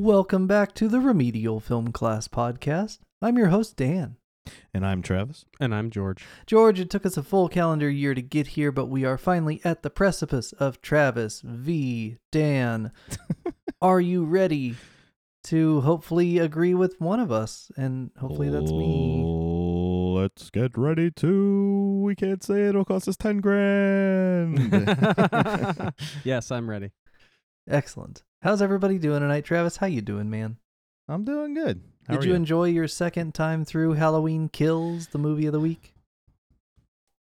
Welcome back to the Remedial Film Class Podcast. I'm your host, Dan. And I'm Travis. And I'm George. George, it took us a full calendar year to get here, but we are finally at the precipice of Travis v. Dan. are you ready to hopefully agree with one of us? And hopefully that's me. Oh, let's get ready to. We can't say it. It'll cost us 10 grand. yes, I'm ready. Excellent. How's everybody doing tonight? Travis, how you doing, man? I'm doing good. How Did are you enjoy your second time through Halloween Kills, the movie of the week?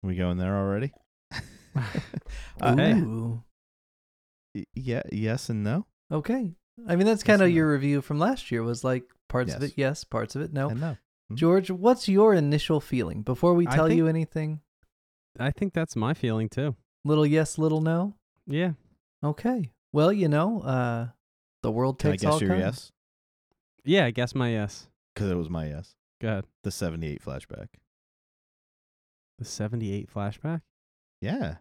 we going there already? Uh. Ooh. Y- yeah, yes and no. Okay. I mean, that's Yes kind of and no. your review from last year was like parts of it yes, parts of it no. And no. Mhm. George, what's your initial feeling before we I tell you anything? I think that's my feeling too. Little yes, little no. Yeah. Okay. Well, you know, uh, the world Can I takes guess your kinds. yes? Yeah, I guess my yes. Because it was my yes. Go ahead. The 78 flashback. The 78 flashback? Yeah.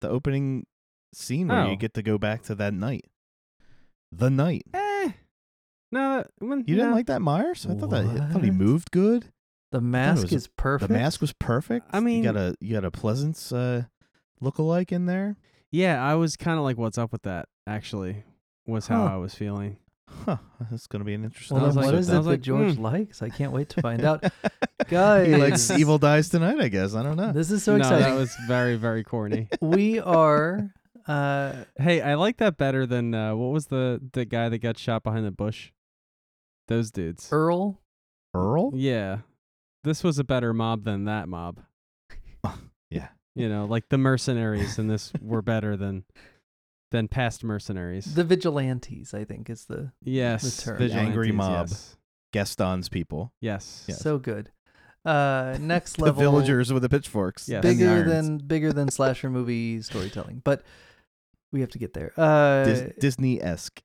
The opening scene where Oh. you get to go back to that night. The night. Eh. No, that, when, You didn't no. like that Myers? I thought that I thought he What? moved good. The mask was is perfect. The mask was perfect. I mean- you got a you got a Pleasence uh look-alike in there. Yeah, I was kind of like, what's up with that, actually, was how Huh. I was feeling. Huh. That's gonna be an interesting. Well, I was then like- what is I it was that like, George hmm. likes? I can't wait to find out. Guys, he likes Guys. Evil Dies Tonight. I guess I don't know. This is so no, exciting. that was very, very corny. we are uh hey, I like that better than, uh, what was the, the guy that got shot behind the bush? Those dudes. Earl. Earl. Yeah. This was a better mob than that mob. Yeah. You know, like the mercenaries in this were better than than past mercenaries. The vigilantes, I think, is the yes, term. The angry vigilantes, mob. Yes. Gaston's people. yes. Yes. so good. Uh next level, The villagers with the pitchforks. Yes. and the bigger than bigger than slasher movie storytelling. But we have to get there. Uh Dis- Disney esque.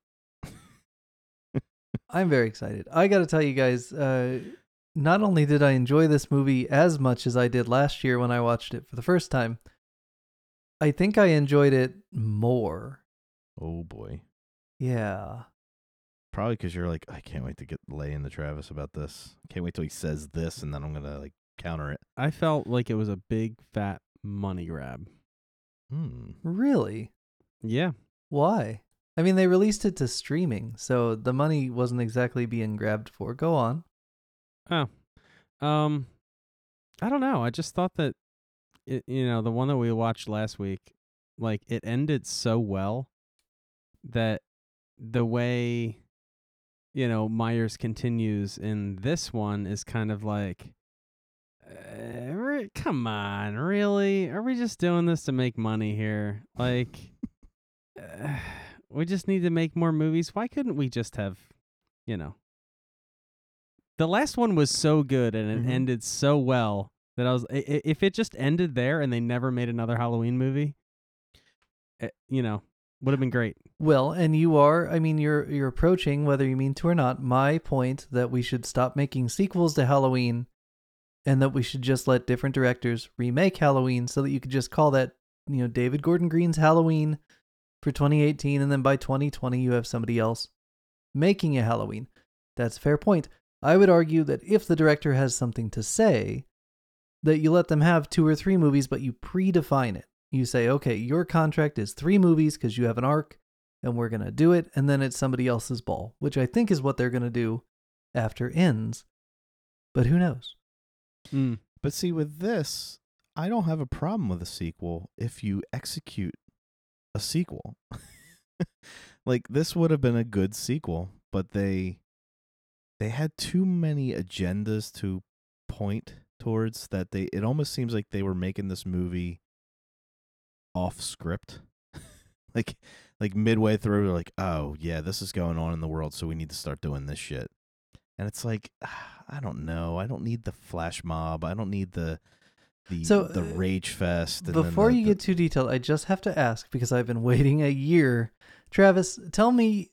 I'm very excited. I got to tell you guys, uh, not only did I enjoy this movie as much as I did last year when I watched it for the first time, I think I enjoyed it more. Oh boy. Yeah. Probably because you're like, I can't wait to get lay into Travis about this. Can't wait till he says this, and then I'm gonna like counter it. I felt like it was a big fat money grab. Hmm. Really? Yeah. Why? I mean, they released it to streaming, so the money wasn't exactly being grabbed for. Go on. Oh. Um I don't know. I just thought that it, you know, the one that we watched last week, like it ended so well that the way you know Myers continues in this one is kind of like uh, re- come on, really? Are we just doing this to make money here? Like uh, we just need to make more movies. Why couldn't we just have, you know, the last one was so good and it Mhm. ended so well that I was if it just ended there and they never made another Halloween movie, eh, you know, would have been great. Well, and you are, I mean, you're you're approaching, whether you mean to or not, my point that we should stop making sequels to Halloween and that we should just let different directors remake Halloween so that you could just call that, you know, David Gordon Green's Halloween for 2018 and then by 2020 you have somebody else making a Halloween. That's a fair point. I would argue that if the director has something to say, that you let them have two or three movies, but you predefine it. You say, okay, your contract is three movies because you have an arc and we're going to do it. And then it's somebody else's ball, which I think is what they're going to do after ends. But who knows? Mm. But see, with this, I don't have a problem with a sequel if you execute a sequel. like this would have been a good sequel, but they they had too many agendas to point towards that they it almost seems like they were making this movie off script. like like midway through they're like, "Oh, yeah, this is going on in the world, so we need to start doing this shit." And it's like, I don't know. I don't need the flash mob. I don't need the the So, the uh, rage fest. Before the- you the- get too detailed, I just have to ask because I've been waiting a year. Travis, tell me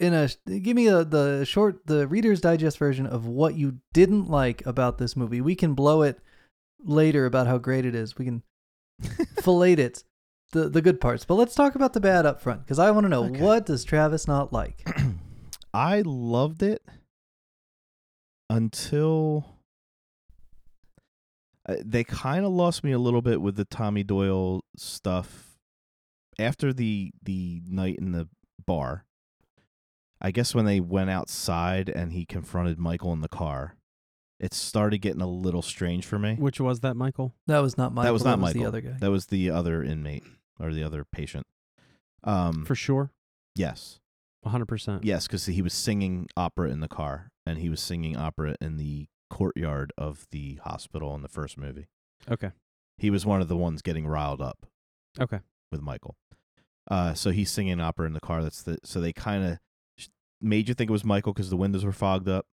in a give me a, the short the reader's digest version of what you didn't like about this movie. We can blow it later about how great it is. We can fillet it. the the good parts. But let's talk about the bad up front because I want to know Okay. what does Travis not like? I loved it until uh, they kind of lost me a little bit with the Tommy Doyle stuff after the the night in the bar. I guess when they went outside and he confronted Michael in the car, it started getting a little strange for me. Which was that, Michael? That was not Michael. That was not the Michael. other guy. That was the other inmate or the other patient. Um, For sure. yes, 100%. yes, because he was singing opera in the car, and he was singing opera in the courtyard of the hospital in the first movie. Okay. He was one of the ones getting riled up Okay. with Michael. Uh, so he's singing opera in the car. That's the so they kind of made you think it was Michael because the windows were fogged up,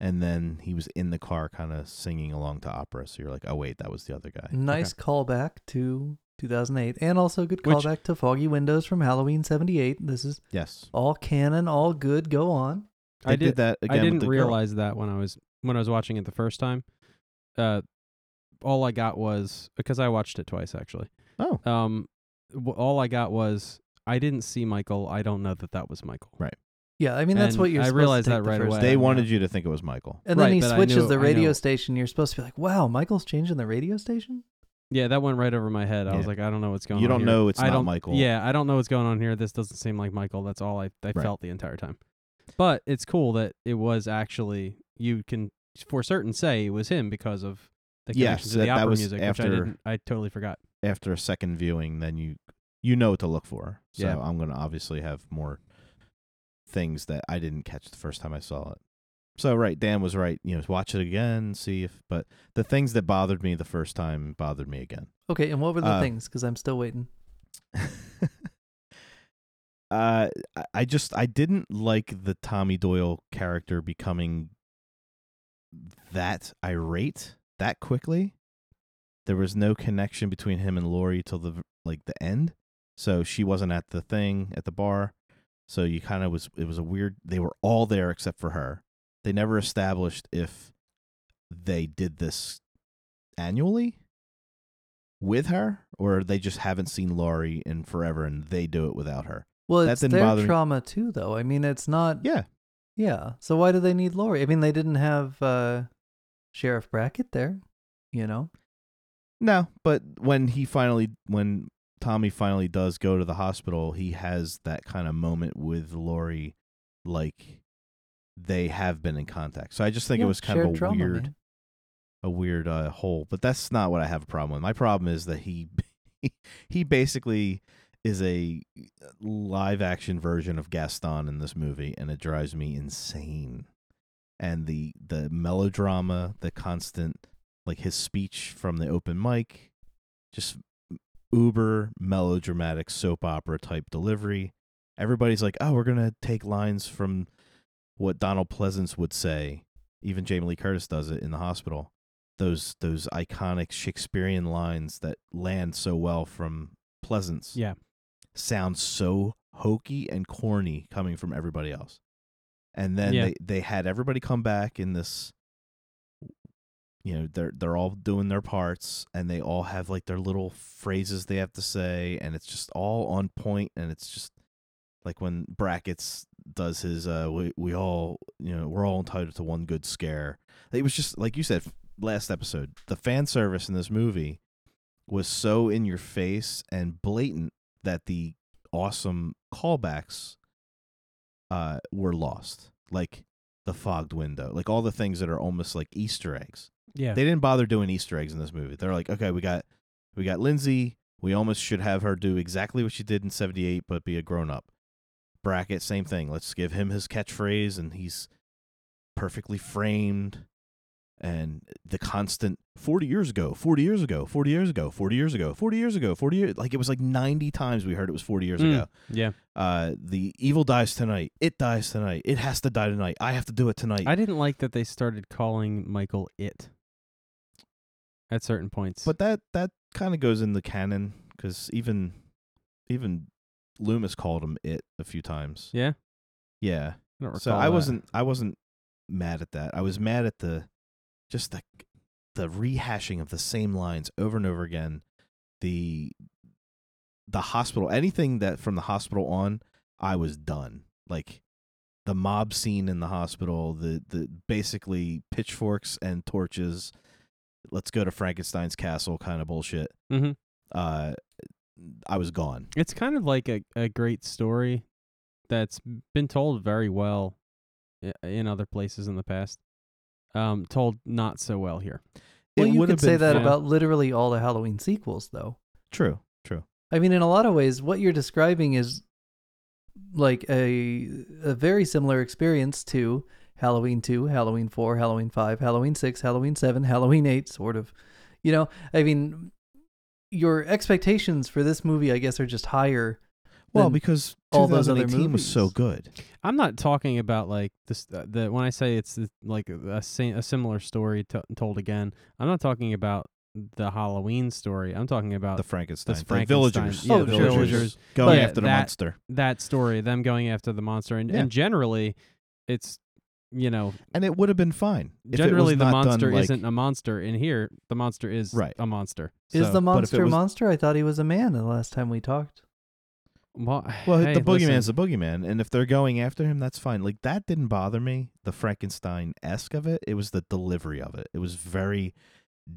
and then he was in the car, kind of singing along to opera. So you're like, oh wait, that was the other guy. Nice callback to 2008, and also good Which- callback to Foggy Windows from Halloween '78. This is Yes, all canon, all good. Go on. they I did, did. that again. I didn't the girl. realize that when I was when I was watching it the first time. Uh, all I got was because I watched it twice actually. Oh, Um, w- all I got was I didn't see Michael. I don't know that that was Michael. Right. Yeah, I mean that's And what you're. I supposed realized to take that the right first away. time, they yeah. wanted you to think it was Michael. And then Right, he but I switches knew- the I radio know- station. You're supposed to be like, "Wow, Michael's changing the radio station." Yeah, that went right over my head. I was Yeah. like, I don't know what's going on. You don't here. know it's I not don't, Michael. Yeah, I don't know what's going on here. This doesn't seem like Michael. That's all I, I Right. felt the entire time. But it's cool that it was actually you can for certain say it was him because of the Yes, connection to the that- that opera was music, which I after- didn't. I totally forgot. After a second viewing, then you you know what to look for. So Yeah. I'm gonna obviously have more things that I didn't catch the first time I saw it. So right, Dan was right. You know, watch it again, see if. But the things that bothered me the first time bothered me again. Okay, and what were the Uh, things? Because I'm still waiting. uh, I- I just I didn't like the Tommy Doyle character becoming that irate that quickly. There was no connection between him and Laurie till the like the end. So she wasn't at the thing at the bar. So you kind of was it was a weird they were all there except for her. They never established if they did this annually with her or they just haven't seen Laurie in forever and they do it without her. Well, that it's their bother trauma too, though. I mean, it's not. Yeah. Yeah. So why do they need Laurie? I mean, they didn't have uh, Sheriff Brackett there. You know. No, but when he finally when Tommy finally does go to the hospital, he has that kind of moment with Laurie like they have been in contact. So I just think Yeah, it was kind of a trauma, weird man. a weird uh, hole, but that's not what I have a problem with. My problem is that he he basically is a live action version of Gaston in this movie, and it drives me insane. And the the melodrama, the constant like his speech from the open mic, just uber melodramatic soap opera type delivery. Everybody's like, "Oh, we're gonna take lines from what Donald Pleasence would say." Even Jamie Lee Curtis does it in the hospital. Those those iconic Shakespearean lines that land so well from Pleasence Yeah. sound so hokey and corny coming from everybody else. And then Yeah. they, they had everybody come back in this you know, they're they're all doing their parts and they all have like their little phrases they have to say and it's just all on point and it's just like when brackets does his uh we, we all you know we're all entitled to one good scare. It was just like you said last episode the fan service in this movie was so in your face and blatant that the awesome callbacks uh were lost like the fogged window like all the things that are almost like easter eggs Yeah. they didn't bother doing easter eggs in this movie. They're like okay we got we got Lindsey. We almost should have her do exactly what she did in 78 but be a grown-up. Brackett same thing. Let's give him his catchphrase and he's perfectly framed. And the constant 40 years ago 40 years ago 40 years ago 40 years ago 40 years ago 40 years like it was like 90 times we heard it was 40 years Mm, ago. Yeah. uh the evil dies tonight. It dies tonight. It has to die tonight. I have to do it tonight. I didn't like that they started calling Michael it at certain points. but that that kind of goes in the canon because even even loomis called him it a few times yeah, yeah I so i that. wasn't i wasn't mad at that i was mad at the just the the rehashing of the same lines over and over again the the hospital, anything that from the hospital on, I was done. Like the mob scene in the hospital, the the basically pitchforks and torches. Let's go to Frankenstein's castle kind of bullshit. Mm-hmm. Uh, I was gone. It's kind of like a, a great story that's been told very well in other places in the past. Um, told not so well here. Well, it you could say that fun. about literally all the Halloween sequels, though. True, true. I mean, in a lot of ways, what you're describing is like a a very similar experience to Halloween 2, Halloween 4, Halloween 5, Halloween 6, Halloween 7, Halloween 8, sort of. You know, I mean, your expectations for this movie, I guess, are just higher. Well, because all those other 2018 was so good. I'm not talking about like this. Uh, the when I say it's the, like a, sa- a similar story to, told again, I'm not talking about the Halloween story. I'm talking about The Frankenstein, the Frankenstein, villagers, yeah, the villagers. going But after the that- monster. that story, them going after the monster, and, Yeah. and generally, it's you know And it would have been fine. if it was generally the not done monster like- isn't a monster. In here, the monster is Right. a monster. Is So- the but if it monster was- monster? I thought he was a man the last time we talked. well, Well, hey, the boogeyman's listen, the boogeyman, and if they're going after him, that's fine. Like that didn't bother me. The Frankenstein esque of it, it was the delivery of it. It was very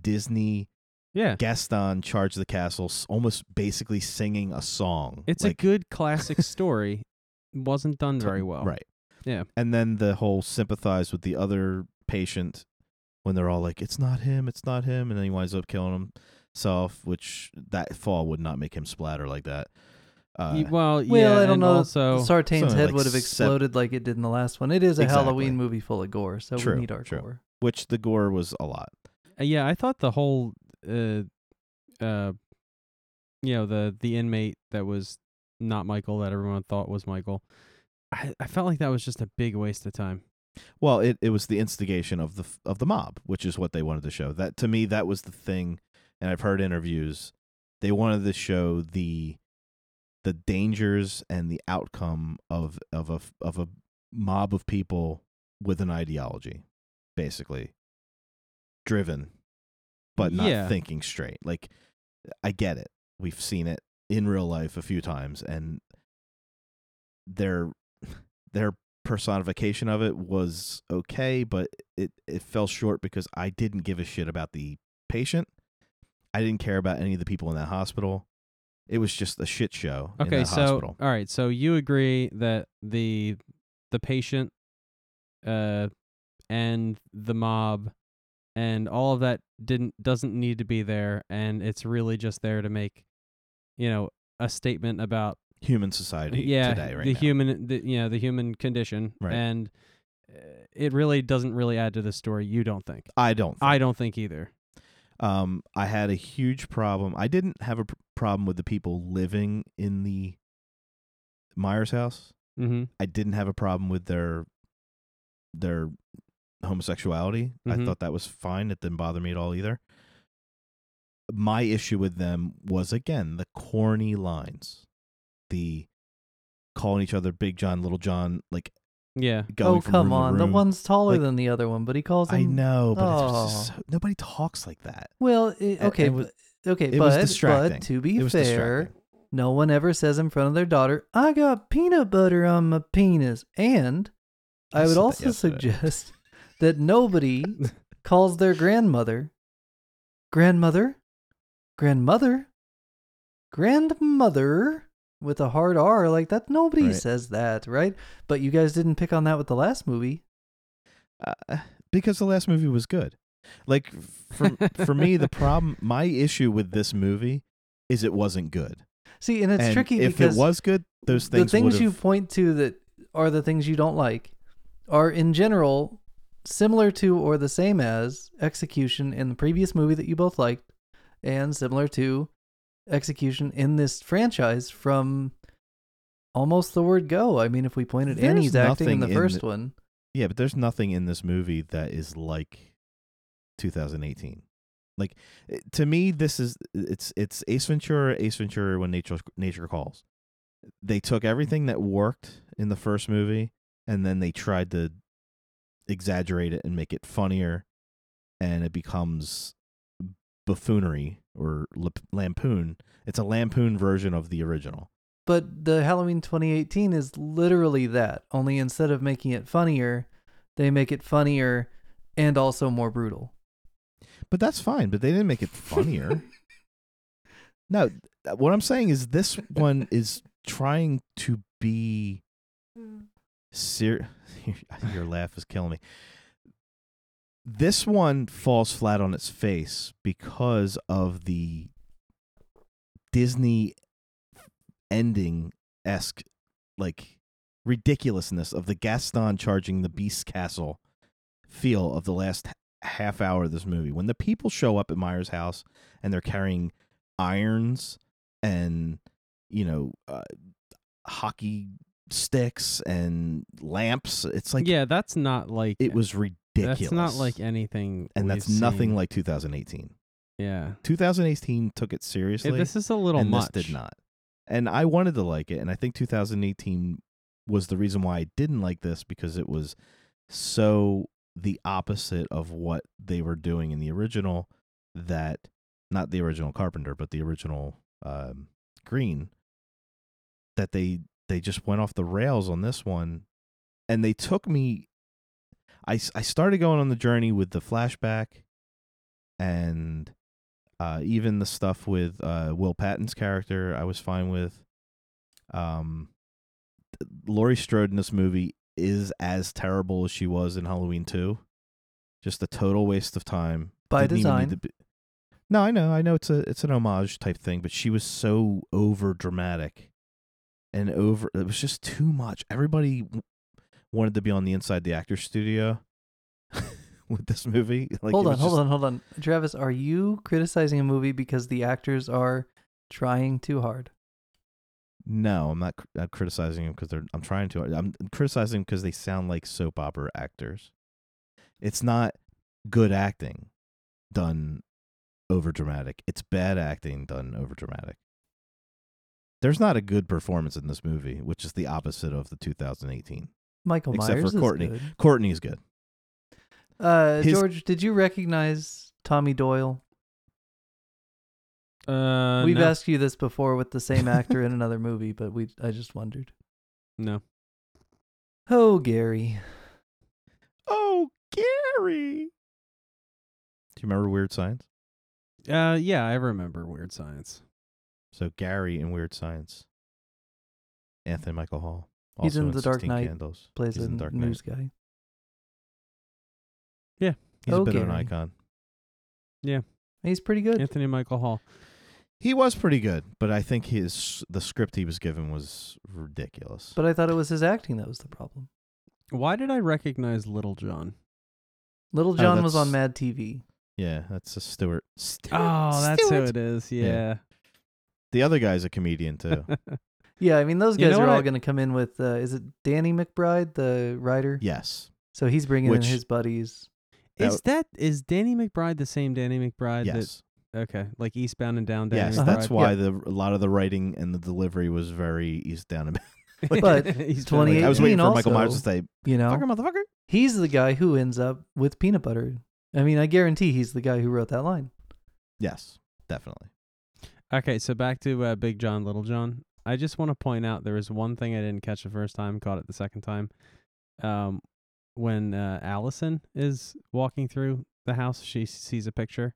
Disney. yeah. Gaston charged the castle, almost basically singing a song. It's like, a good classic story. Wasn't done very well. right? Yeah. And then the whole sympathize with the other patient when they're all like, "It's not him, it's not him," and then he winds up killing himself, which that fall would not make him splatter like that. Uh, well, yeah. well, I don't and know. Also, Sartain's head like would have sev- exploded like it did in the last one. It is a Exactly. Halloween movie full of gore, so True, we need our true. gore. which the gore was a lot. Uh, yeah, I thought the whole, uh, uh, you know, the the inmate that was not Michael that everyone thought was Michael. I, I felt like that was just a big waste of time. Well, it, it was the instigation of the of the mob, which is what they wanted to show. That to me, that was the thing. And I've heard interviews. They wanted to show the the dangers and the outcome of of a of a mob of people with an ideology, basically driven, but not Yeah. thinking straight. Like I get it. We've seen it in real life a few times, and their their personification of it was okay, but it it fell short because I didn't give a shit about the patient. I didn't care about any of the people in that hospital. It was just a shit show in Okay, so hospital. all right, so you agree that the the patient, uh, and the mob, and all of that didn't doesn't need to be there, and it's really just there to make, you know, a statement about Human society yeah today, right the now. human the, you know the human condition, Right. and uh, it really doesn't really add to the story. You don't think? I don't. Think. I don't think either. Um, I had a huge problem. I didn't have a pr- problem with the people living in the Myers house. Mm-hmm. I didn't have a problem with their their homosexuality. I Mhm. thought that was fine. It didn't bother me at all either. My issue with them was again the corny lines, the calling each other Big John, Little John, like Yeah. going oh from come room to on, the one's taller Like- than the other one, but he calls him. I know, but it's just Oh. so, nobody talks like that. Well, it, okay, it was- but, okay, it but, was but to be It was fair, distracting. no one ever says in front of their daughter, "I got peanut butter on my penis," and I I would said that also suggest that nobody calls their grandmother grandmother, grandmother, grandmother with a hard R like that. Nobody Right. says that, right? But you guys didn't pick on that with the last movie. uh, because the last movie was good. Like for for me, the problem, my issue with this movie is it wasn't good. See, and it's and tricky if because it was good, those things the things would you point to that are the things you don't like are in general similar to or the same as execution in the previous movie that you both liked and similar to execution in this franchise from almost the word go i mean if we pointed There's annie's acting in the in first the- one Yeah, but there's nothing in this movie that is like 2018. Like eh, to me, this is it's it's Ace Ventura, Ace Ventura when nature nature calls. They took everything that worked in the first movie and then they tried to exaggerate it and make it funnier, and it becomes buffoonery or lip- lampoon. It's a lampoon version of the original. But the Halloween 2018 is literally that. Only instead of making it funnier, they make it funnier and also more brutal. But that's fine. But they didn't make it funnier. no, what I'm saying is this one is trying to be hmm. ser- Your laugh is killing me. This one falls flat on its face because of the Disney ending esque, like ridiculousness of the Gaston charging the Beast Castle feel of the last half hour of this movie. When the people show up at Myers' house and they're carrying irons and you know uh, hockey sticks and lamps, it's like yeah, that's not like it was ridiculous. That's not like anything, and that's nothing like 2018. Yeah, 2018 took it seriously. this is a little and much. this did not. And I wanted to like it, and I think 2018 was the reason why I didn't like this because it was so the opposite of what they were doing in the original. That not the original Carpenter, but the original um, Green. That they they just went off the rails on this one, and they took me. I I started going on the journey with the flashback, and uh, even the stuff with uh, Will Patton's character, I was fine with. Um, Laurie Strode in this movie is as terrible as she was in Halloween Two. Just a total waste of time. By Didn't design. be- No, I know, I know it's a it's an homage type thing, but she was so over dramatic, and over. It was just too much. Everybody wanted to be on the inside the actor studio with this movie. Like, hold on, was hold on, hold on. Travis, are you criticizing a movie because the actors are trying too hard? No, I'm not uh, criticizing them because they're. I'm trying to. I'm criticizing because they sound like soap opera actors. It's not good acting done over dramatic. It's bad acting done over dramatic. There's not a good performance in this movie, which is the opposite of the 2018. Michael Except Myers for is Courtney. good. Courtney is good. Uh, His- George, did you recognize Tommy Doyle? Uh, We've no, asked you this before with the same actor in another movie, but we I just wondered. no. Oh, Gary. Oh, Gary. Do you remember Weird Science? Uh, yeah, I remember Weird Science. So Gary in Weird Science. Anthony Michael Hall. He's also in The Dark 16 Knight, Candles. Plays He's a in Dark Knight. news guy. Yeah, he's Oh, a bit of an icon. Yeah, He's pretty good. Anthony Michael Hall. He was pretty good, but I think his the script he was given was ridiculous. But I thought it was his acting that was the problem. Why did I recognize Little John? Little John was on Mad TV. yeah, that's a Stuart. Stuart. Oh, that's who it is. Yeah. Yeah. The other guy's a comedian too. Yeah, I mean those You guys know are all I- going to come in with. Uh, is it Danny McBride, the writer? yes. So he's bringing Which- in his buddies. That is that is Danny McBride the same Danny McBride? Yes. That, okay, like Eastbound and Down. Danny Yes, McBride? that's why Yeah. the a lot of the writing and the delivery was very east down. and But He's Twenty- been like- I was waiting for 18 Michael Myers to also- say, You know, "Fucker, motherfucker." he's the guy who ends up with peanut butter. I mean, I guarantee he's the guy who wrote that line. Yes, definitely. Okay, so back to uh, Big John, Little John. I just want to point out there was one thing I didn't catch the first time, caught it the second time. Um, when uh, Allison is walking through the house, she sees a picture.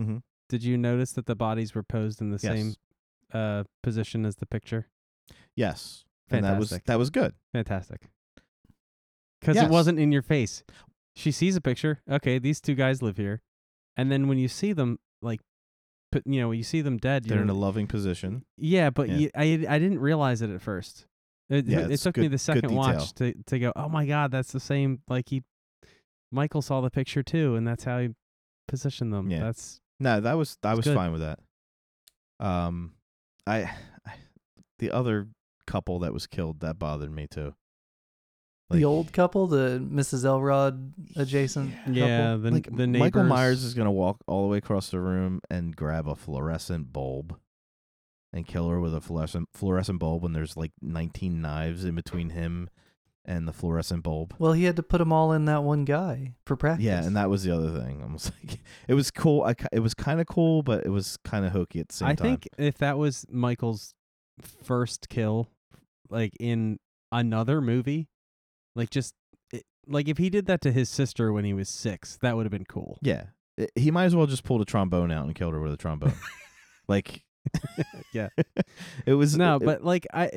Mm-hmm. Did you notice that the bodies were posed in the Yes. same uh, position as the picture? Yes, and that was Fantastic. that was good. Fantastic. Because Yes. it wasn't in your face. She sees a picture. Okay, these two guys live here, and then when you see them, like, put you know, when you see them dead. They're in a loving position. Yeah, but Yeah. You, I I didn't realize it at first. It, Yeah, it it's took me the second watch to to go, oh my god, that's the same. Like he, Michael saw the picture too, and that's how he positioned them. Yeah. That's No, that was I was good. fine with that. Um, I, I the other couple that was killed that bothered me too. the old couple, the Mrs. Elrod adjacent couple. yeah. The like the neighbors. Michael Myers is gonna walk all the way across the room and grab a fluorescent bulb and kill her with a fluorescent fluorescent bulb when there's like 19 knives in between him and the fluorescent bulb. Well, he had to put them all in that one guy for practice. Yeah, and that was the other thing. I was like, it was cool. I, it was kind of cool, but it was kind of hokey at the same I time. I think if that was Michael's first kill, like in another movie, like just it, like if he did that to his sister when he was six, that would have been cool. Yeah, I- he might as well just pulled a trombone out and killed her with a trombone. like, Yeah. it was no, it- but like I,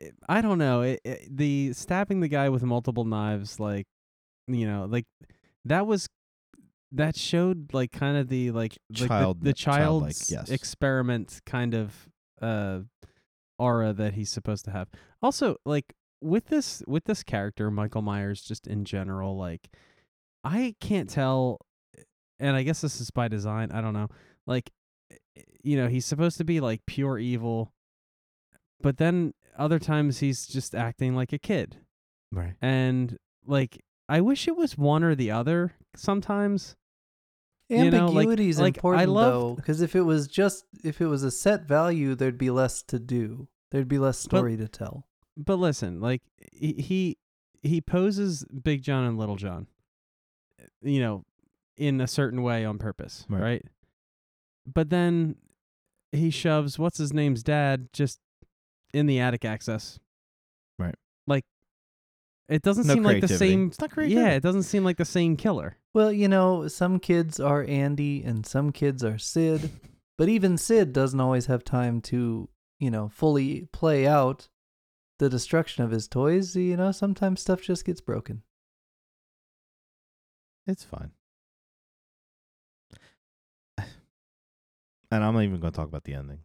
eh, I don't know. It, it, the stabbing the guy with multiple knives, like you know, like that was that showed like kind of the like like Child- the, the child's yes. experiment kind of uh aura that he's supposed to have. Also, like with this with this character, Michael Myers, just in general, like I can't tell, eh, and I guess this is by design. I don't know. Like, you know, he's supposed to be like pure evil, but then other times he's just acting like a kid, right. and like I wish it was one or the other. Sometimes, you know, like- Ambiguity is like, I important loved- though, because if it was just if it was a set value, there'd be less to do. There'd be less But- story to tell. but listen, like he he, he poses Big John and Little John, you know, in a certain way on purpose, Right. right? But then he shoves what's his name's dad just in the attic access. Right. Like it doesn't No seem like the same It's not Yeah, it doesn't seem like the same killer. Well, you know, some kids are Andy and some kids are Sid, but even Sid doesn't always have time to, you know, fully play out the destruction of his toys. You know, sometimes stuff just gets broken. It's fine. And I'm not even going to talk about the ending.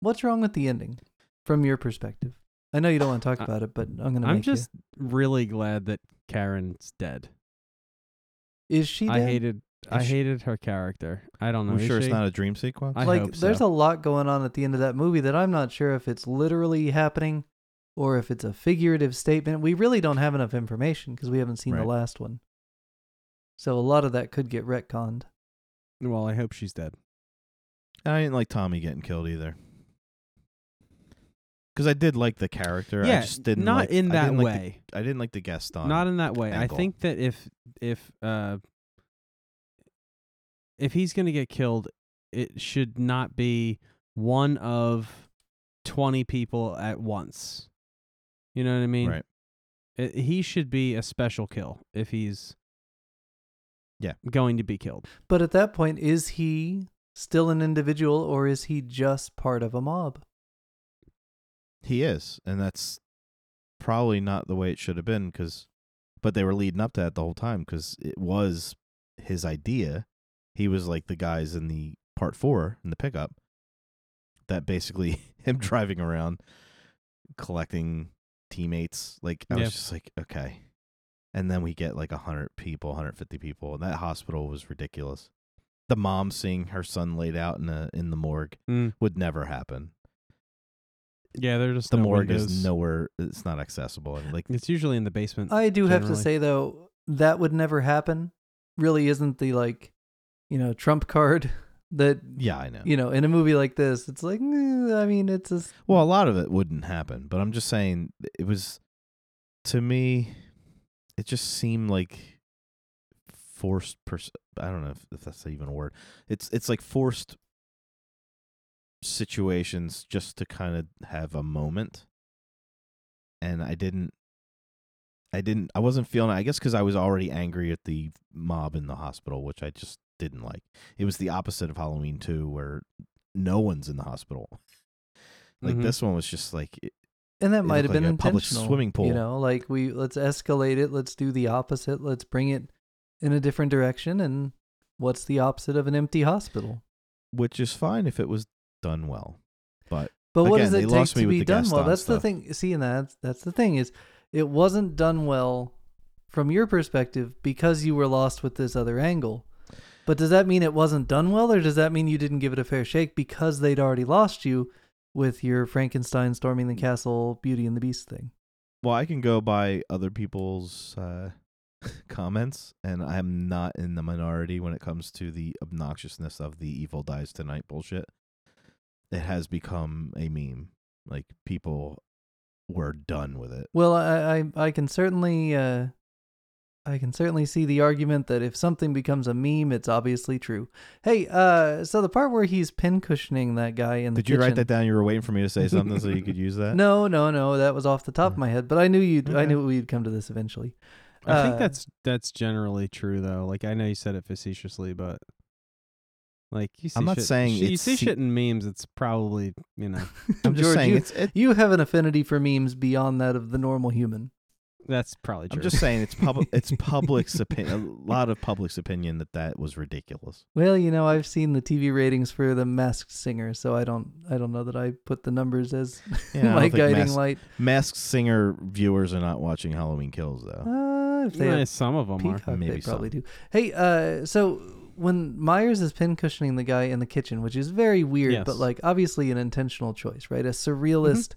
What's wrong with the ending from your perspective? I know you don't want to talk I- about it, but I'm going to I'm make just really glad that Karen's dead. Is she I dead? hated I she- hated her character. I don't know. I'm is sure it's not a dream sequence. I like hope there's so. a lot going on at the end of that movie that I'm not sure if it's literally happening or if it's a figurative statement. We really don't have enough information because we haven't seen the last one. So a lot of that could get retconned. Well, I hope she's dead. And I didn't like Tommy getting killed either. Because I did like the character. I yeah, just didn't not like, in that didn't like the- way. I didn't like the guest on. not in that way. I think that if if uh if he's gonna get killed, it should not be one of twenty people at once. You know what I mean? Right. It, he should be a special kill if he's Yeah. going to be killed. But at that point, is he still an individual or is he just part of a mob? He is, and that's probably not the way it should have been. Because, but they were leading up to that the whole time because it was his idea. He was like the guys in the part four in the pickup. That basically him driving around, collecting teammates. Like I Yeah. was just like, okay. And then we get like a hundred people, hundred fifty people, and that hospital was ridiculous. The mom seeing her son laid out in a in the morgue Mm. would never happen Yeah, they're just the no morgue windows. is nowhere it's not accessible like It's usually in the basement. I do have to say though, that would never happen. Really isn't the like, you know, trump card that yeah i know you know, in a movie like this, it's like, eh, I mean, it's a s- well a lot of it wouldn't happen but i'm just saying it was to me it just seemed like forced pers- i don't know if, if that's even a word it's it's like forced situations just to kind of have a moment and i didn't i didn't i wasn't feeling i guess because i was already angry at the mob in the hospital which i just didn't like it was the opposite of halloween 2 where no one's in the hospital like Mhm. this one was just like it- and that might have looked been like a public intentional. swimming pool. You know, like we let's escalate it, let's do the opposite, let's bring it in a different direction and what's the opposite of an empty hospital? which is fine if it was done well but But what does it take to be done well? That's the thing. See, and that's that's the thing is, it wasn't done well from your perspective because you were lost with this other angle. But does that mean it wasn't done well, or does that mean you didn't give it a fair shake because they'd already lost you with your Frankenstein storming the castle, Beauty and the Beast thing? well i can go by other people's uh comments and i'm not in the minority when it comes to the obnoxiousness of the evil dies tonight bullshit it has become a meme like people we're done with it. Well, I I, I can certainly uh, I can certainly see the argument that if something becomes a meme, it's obviously true. Hey, uh, so the part where he's pin cushioning that guy in the Did you write that down? You were waiting for me to say something so you could use that. No, no, no. That was off the top of Mm. my head, but I knew you'd. I knew we'd come to this eventually. I think Uh, that's that's generally true though. Like I know you said it facetiously, but like you see I'm not shit, saying you see se- shit in memes. It's probably you know I'm just George, saying you, it's. It, you have an affinity for memes beyond that of the normal human. that's probably true. I'm just saying it's public. It's public's opinion. A lot of public's opinion that that was ridiculous. Well, you know, I've seen the TV ratings for the Masked Singer, so I don't. I don't know that I put the numbers as Yeah, my guiding Masked- light. Masked Singer viewers are not watching Halloween Kills though. Uh, if they Yeah, have some of them are. Peacock, Maybe they probably some. do. Hey, uh, so when Myers is pin cushioning the guy in the kitchen, which is very weird, but like obviously an intentional choice, right? A Mm-hmm. surrealist,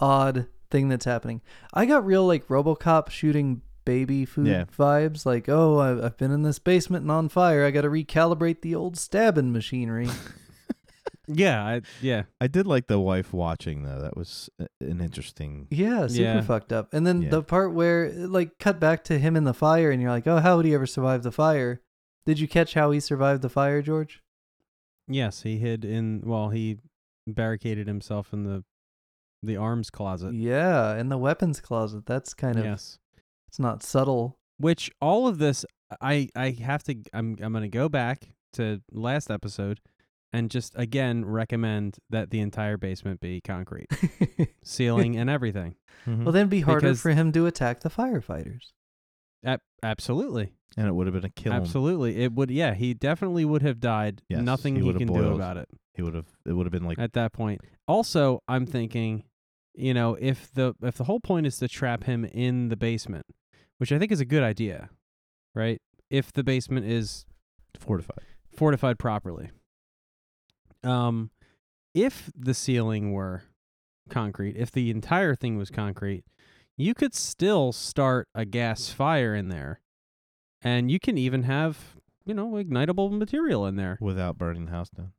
odd thing that's happening. I got real like RoboCop shooting baby food Yeah. vibes. Like, oh, I've, I've been in this basement and on fire. I got to recalibrate the old stabbing machinery. Yeah, I, yeah. I did like the wife watching though. That was an interesting. Yeah, super Yeah. fucked up. And then Yeah. the part where like cut back to him in the fire, and you're like, oh, how would he ever survive the fire? Did you catch how he survived the fire, George? Yes, he hid in. Well, he barricaded himself in the the arms closet. Yeah, in the weapons closet. That's kind of Yes. it's not subtle. Which all of this, I I have to. I'm I'm gonna go back to last episode, and just again recommend that the entire basement be concrete, ceiling and everything. Mhm. well, then be harder Because- for him to attack the firefighters. Ab- absolutely, and it would have been a kill. 'em. absolutely. It would. Yeah, he definitely would have died. Yes, Nothing he he, would have can do boiled. about it. He would have. It would have been like at that point. Also, I'm thinking, you know, if the if the whole point is to trap him in the basement, which I think is a good idea, right? If the basement is fortified. fortified properly. Um if the ceiling were concrete, if the entire thing was concrete, you could still start a gas fire in there. And you can even have, you know, ignitable material in there. without burning the house down.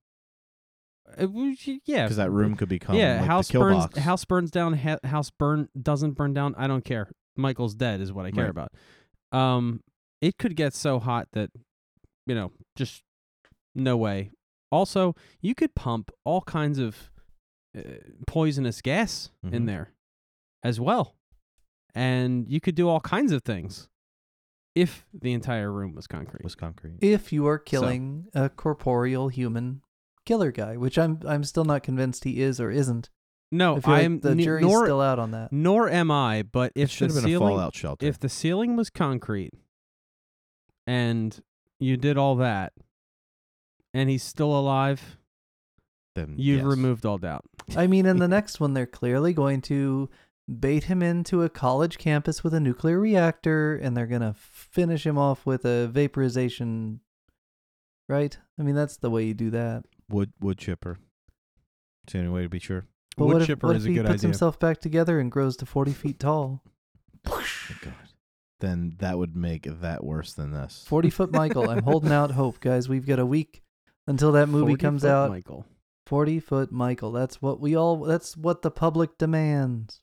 Uh, w- yeah, Because that room could become yeah, like house the kill burns. box. House burns down. Ha- house burn doesn't burn down. I don't care. Michael's dead is what I care Right. about. Um, it could get so hot that, you know, just no way. Also, you could pump all kinds of uh, poisonous gas in Mhm. there, as well, and you could do all kinds of things if the entire room was concrete. was concrete. If you are killing a corporeal human killer guy, which I'm I'm still not convinced he is or isn't. no, I feel like I'm the n- jury's nor still out on that. nor am I. But It if should the have been ceiling, a fallout shelter. if the ceiling was concrete and you did all that and he's still alive, then you've yes. removed all doubt. I mean, in the next one, they're clearly going to bait him into a college campus with a nuclear reactor, and they're gonna finish him off with a vaporization. Right? I mean, that's the way you do that. wood wood chipper. It's the only way to be sure. But Wood what if, chipper what is if a he puts himself back together and grows to forty feet tall? Oh, God. Then that would make that worse than this. Forty foot Michael. I'm holding out hope, guys. We've got a week until that movie comes out. Michael. Forty foot Michael. That's what we all. That's what the public demands.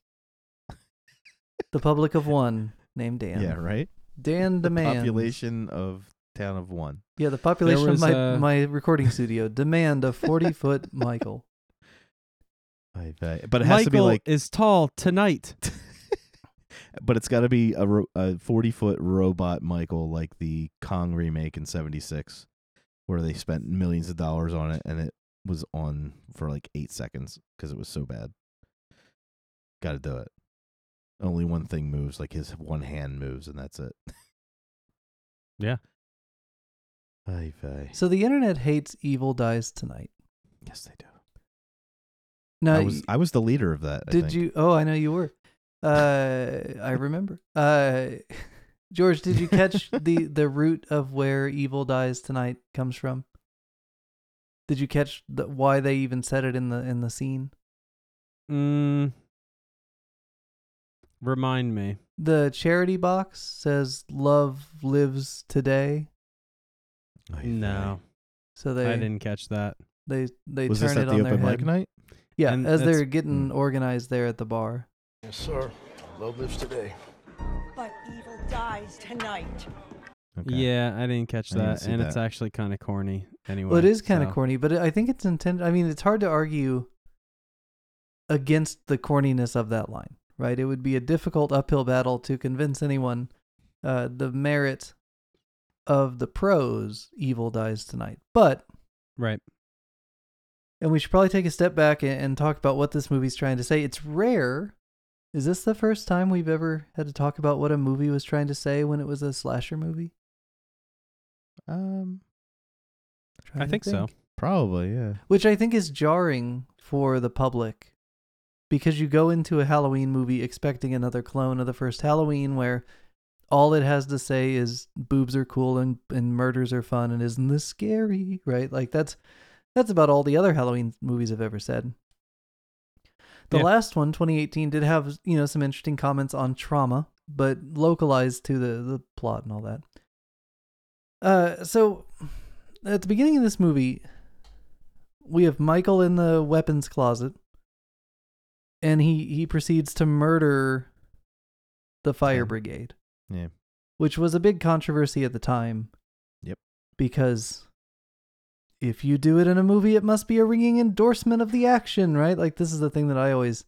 the public of one named Dan. Yeah, right. Dan The demands. population of town of one. Yeah, the population of my uh, my recording studio demand a forty foot Michael. I bet. But it has to be like. is tall tonight. but it's got to be a, ro- a forty foot robot Michael, like the Kong remake in '76, where they spent millions of dollars on it, and it was on for like eight seconds because it was so bad. Got to do it. Only one thing moves, like his one hand moves, and that's it. Yeah. Ay vey. So the internet hates Evil Dies Tonight. Yes, they do. No, I was I was the leader of that. I did think. you? Oh, I know you were. Uh, I remember. Uh, George, did you catch the the root of where Evil Dies Tonight comes from? Did you catch the, why they even said it in the in the scene? Mm, remind me. The charity box says "Love lives today," Ay. No, so they I didn't catch that. they they Was turn this at it the on their open head. mic night? Yeah, And as they're getting Mm. organized there at the bar. Yes, sir. Love lives today. But evil dies tonight. Okay. Yeah, I didn't catch I didn't that, and it's actually kind of corny. Anyway, Well, it is kind of so- corny, but I think it's intended. I mean, it's hard to argue against the corniness of that line, right? It would be a difficult uphill battle to convince anyone uh, the merit of the prose "Evil dies tonight," but Right. and we should probably take a step back and, and talk about what this movie's trying to say. It's rare. Is this the first time we've ever had to talk about what a movie was trying to say when it was a slasher movie? Um, I to think so. probably yeah. which I think is jarring for the public because you go into a Halloween movie expecting another clone of the first Halloween where all it has to say is boobs are cool and, and murders are fun and isn't this scary, right? Like that's that's about all the other Halloween movies have ever said. The Yeah. last one, 2018, did have, you know, some interesting comments on trauma, but localized to the the plot and all that. Uh so at the beginning of this movie, we have Michael in the weapons closet, and he he proceeds to murder the fire brigade, Yeah. which was a big controversy at the time. Yep. Because if you do it in a movie, it must be a ringing endorsement of the action, right? Like this is the thing that I always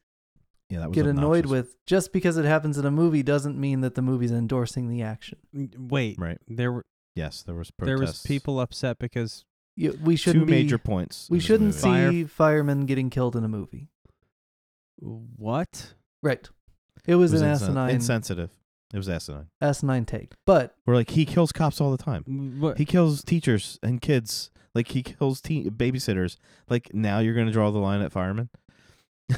Yeah, that was get annoyed with. Just because it happens in a movie doesn't mean that the movie's endorsing the action. Wait, Right. there were Yes, there was there was people upset because You, we shouldn't be, major points. We shouldn't see Fire- firemen getting killed in a movie. what? Right. It was, It was an insen- asinine, insensitive. It was asinine. asinine take. But We're like he kills cops all the time. M- What? He kills teachers and kids. Like he kills teen babysitters. Like now you're gonna draw the line at firemen.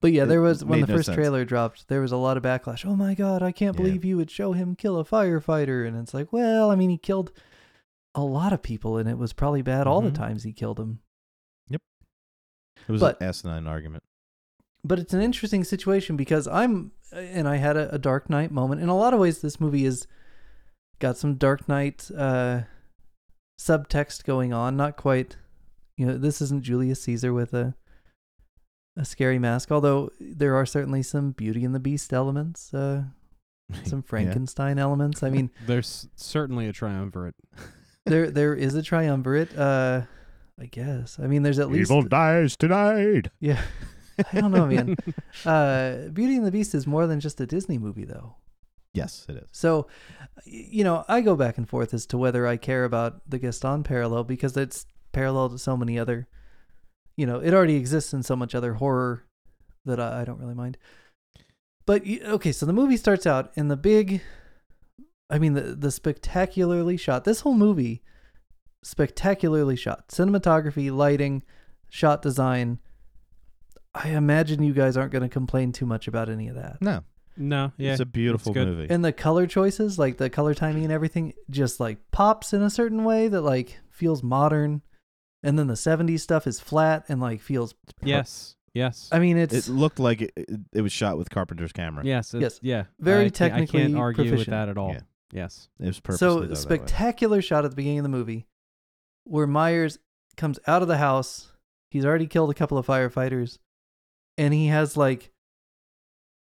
But yeah, there was when the no first sense. trailer dropped, there was a lot of backlash. Oh my god, I can't Yeah. believe you would show him kill a firefighter. And it's like, well, I mean, he killed a lot of people, and it was probably bad all the Mhm. times he killed them. Yep. It was But- an asinine argument. But it's an interesting situation because I'm, and I had a, a Dark Knight moment. In a lot of ways, this movie is got some Dark Knight uh, subtext going on. Not quite, you know, this isn't Julius Caesar with a a scary mask. Although there are certainly some Beauty and the Beast elements. Uh, some Yeah. Frankenstein elements. I mean, There's certainly a triumvirate. there there is a triumvirate. Uh, I guess. I mean, there's at least Evil dies tonight. yeah. I don't know, man. uh, Beauty and the Beast is more than just a Disney movie, though. Yes, it is. So, you know, I go back and forth as to whether I care about the Gaston parallel because it's parallel to so many other, you know, it already exists in so much other horror that I, I don't really mind. But okay, so the movie starts out in the big, I mean, the the spectacularly shot. This whole movie, spectacularly shot. Cinematography, lighting, shot design. I imagine you guys aren't going to complain too much about any of that. No, no, yeah, it's a beautiful good. movie. And the color choices, like the color timing and everything, just like pops in a certain way that like feels modern. And then the 70s stuff is flat and like feels. yes, yes, I mean, it's it looked like it, it, it was shot with Carpenter's camera. yes, it's, yes. yeah. Very I can't- technically I can't argue with proficient. that at all. Yeah. Yes, It was perfect. so done spectacular shot at the beginning of the movie where Myers comes out of the house. He's already killed a couple of firefighters and he has like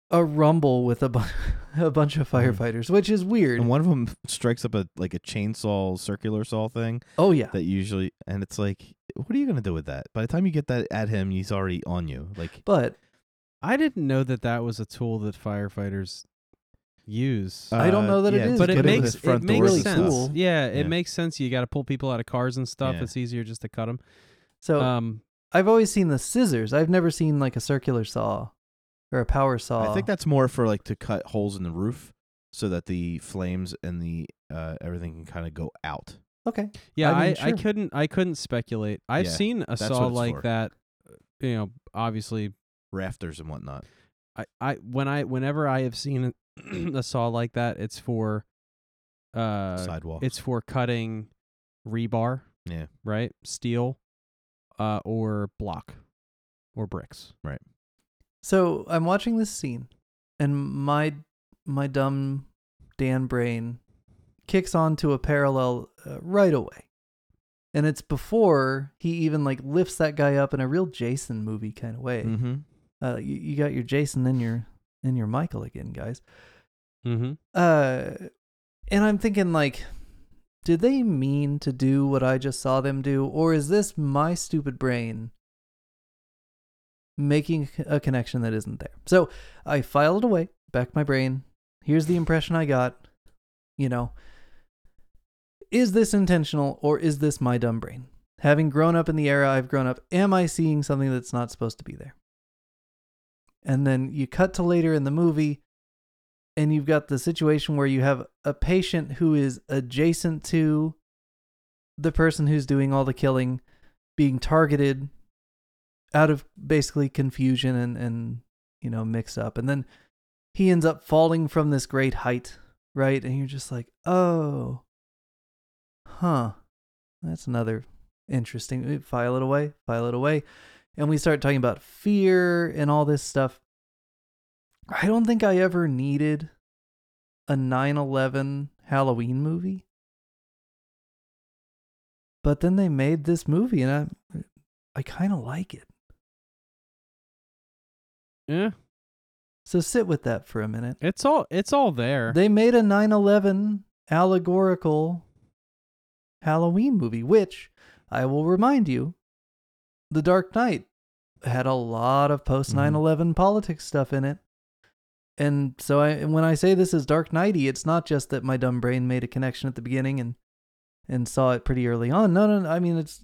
a rumble with a, bu- a bunch of firefighters, which is weird. And one of them strikes up a like a chainsaw circular saw thing oh, yeah. that usually, and it's like, what are you gonna do with that? By the time you get that at him, he's already on you. Like, But I didn't know that that was a tool that firefighters use. I don't uh, know that it yeah, is, but to it makes the front it makes really sense. cool. Yeah, it Yeah. makes sense. You got to pull people out of cars and stuff. Yeah. It's easier just to cut them. so um, I've always seen the scissors. I've never seen like a circular saw or a power saw. I think that's more for like to cut holes in the roof so that the flames and the uh, everything can kind of go out. okay. yeah, I I, mean, I, sure. couldn't I couldn't speculate. I've Yeah, seen a that's saw what it's like for. that. You know, obviously, Rafters and whatnot. I, I when I whenever I have seen a, a saw like that, it's for uh, Sidewalks. it's for cutting rebar, yeah. right? Steel, uh, or block, or bricks. Right. So I'm watching this scene, and my my dumb Dan brain kicks onto a parallel uh, right away, and it's before he even like lifts that guy up in a real Jason movie kind of way. Mm-hmm. Uh, you, you got your Jason, and your and you're Michael again, guys. Mm-hmm. Uh, and I'm thinking like, did they mean to do what I just saw them do, or is this my stupid brain making a connection that isn't there? So I filed it away, back my brain. Here's the impression I got. You know, is this intentional or is this my dumb brain? Having grown up in the era I've grown up, am I seeing something that's not supposed to be there? And then you cut to later in the movie, and you've got the situation where you have a patient who is adjacent to the person who's doing all the killing being targeted out of basically confusion and, and you know mix up. And then he ends up falling from this great height right? And you're just like oh huh. That's another interesting eh, file it away file it away. And we start talking about fear and all this stuff I don't think I ever needed a 9/11 Halloween movie. But then they made this movie and I I kind of like it. Yeah, So sit with that for a minute. it's all it's all there. They made a 9/11 allegorical Halloween movie, which I will remind you, The Dark Knight had a lot of post mm-hmm. 9/11 politics stuff in it. And so I when I say this is Dark Knighty, it's not just that my dumb brain made a connection at the beginning and and saw it pretty early on. No, no, no I mean it's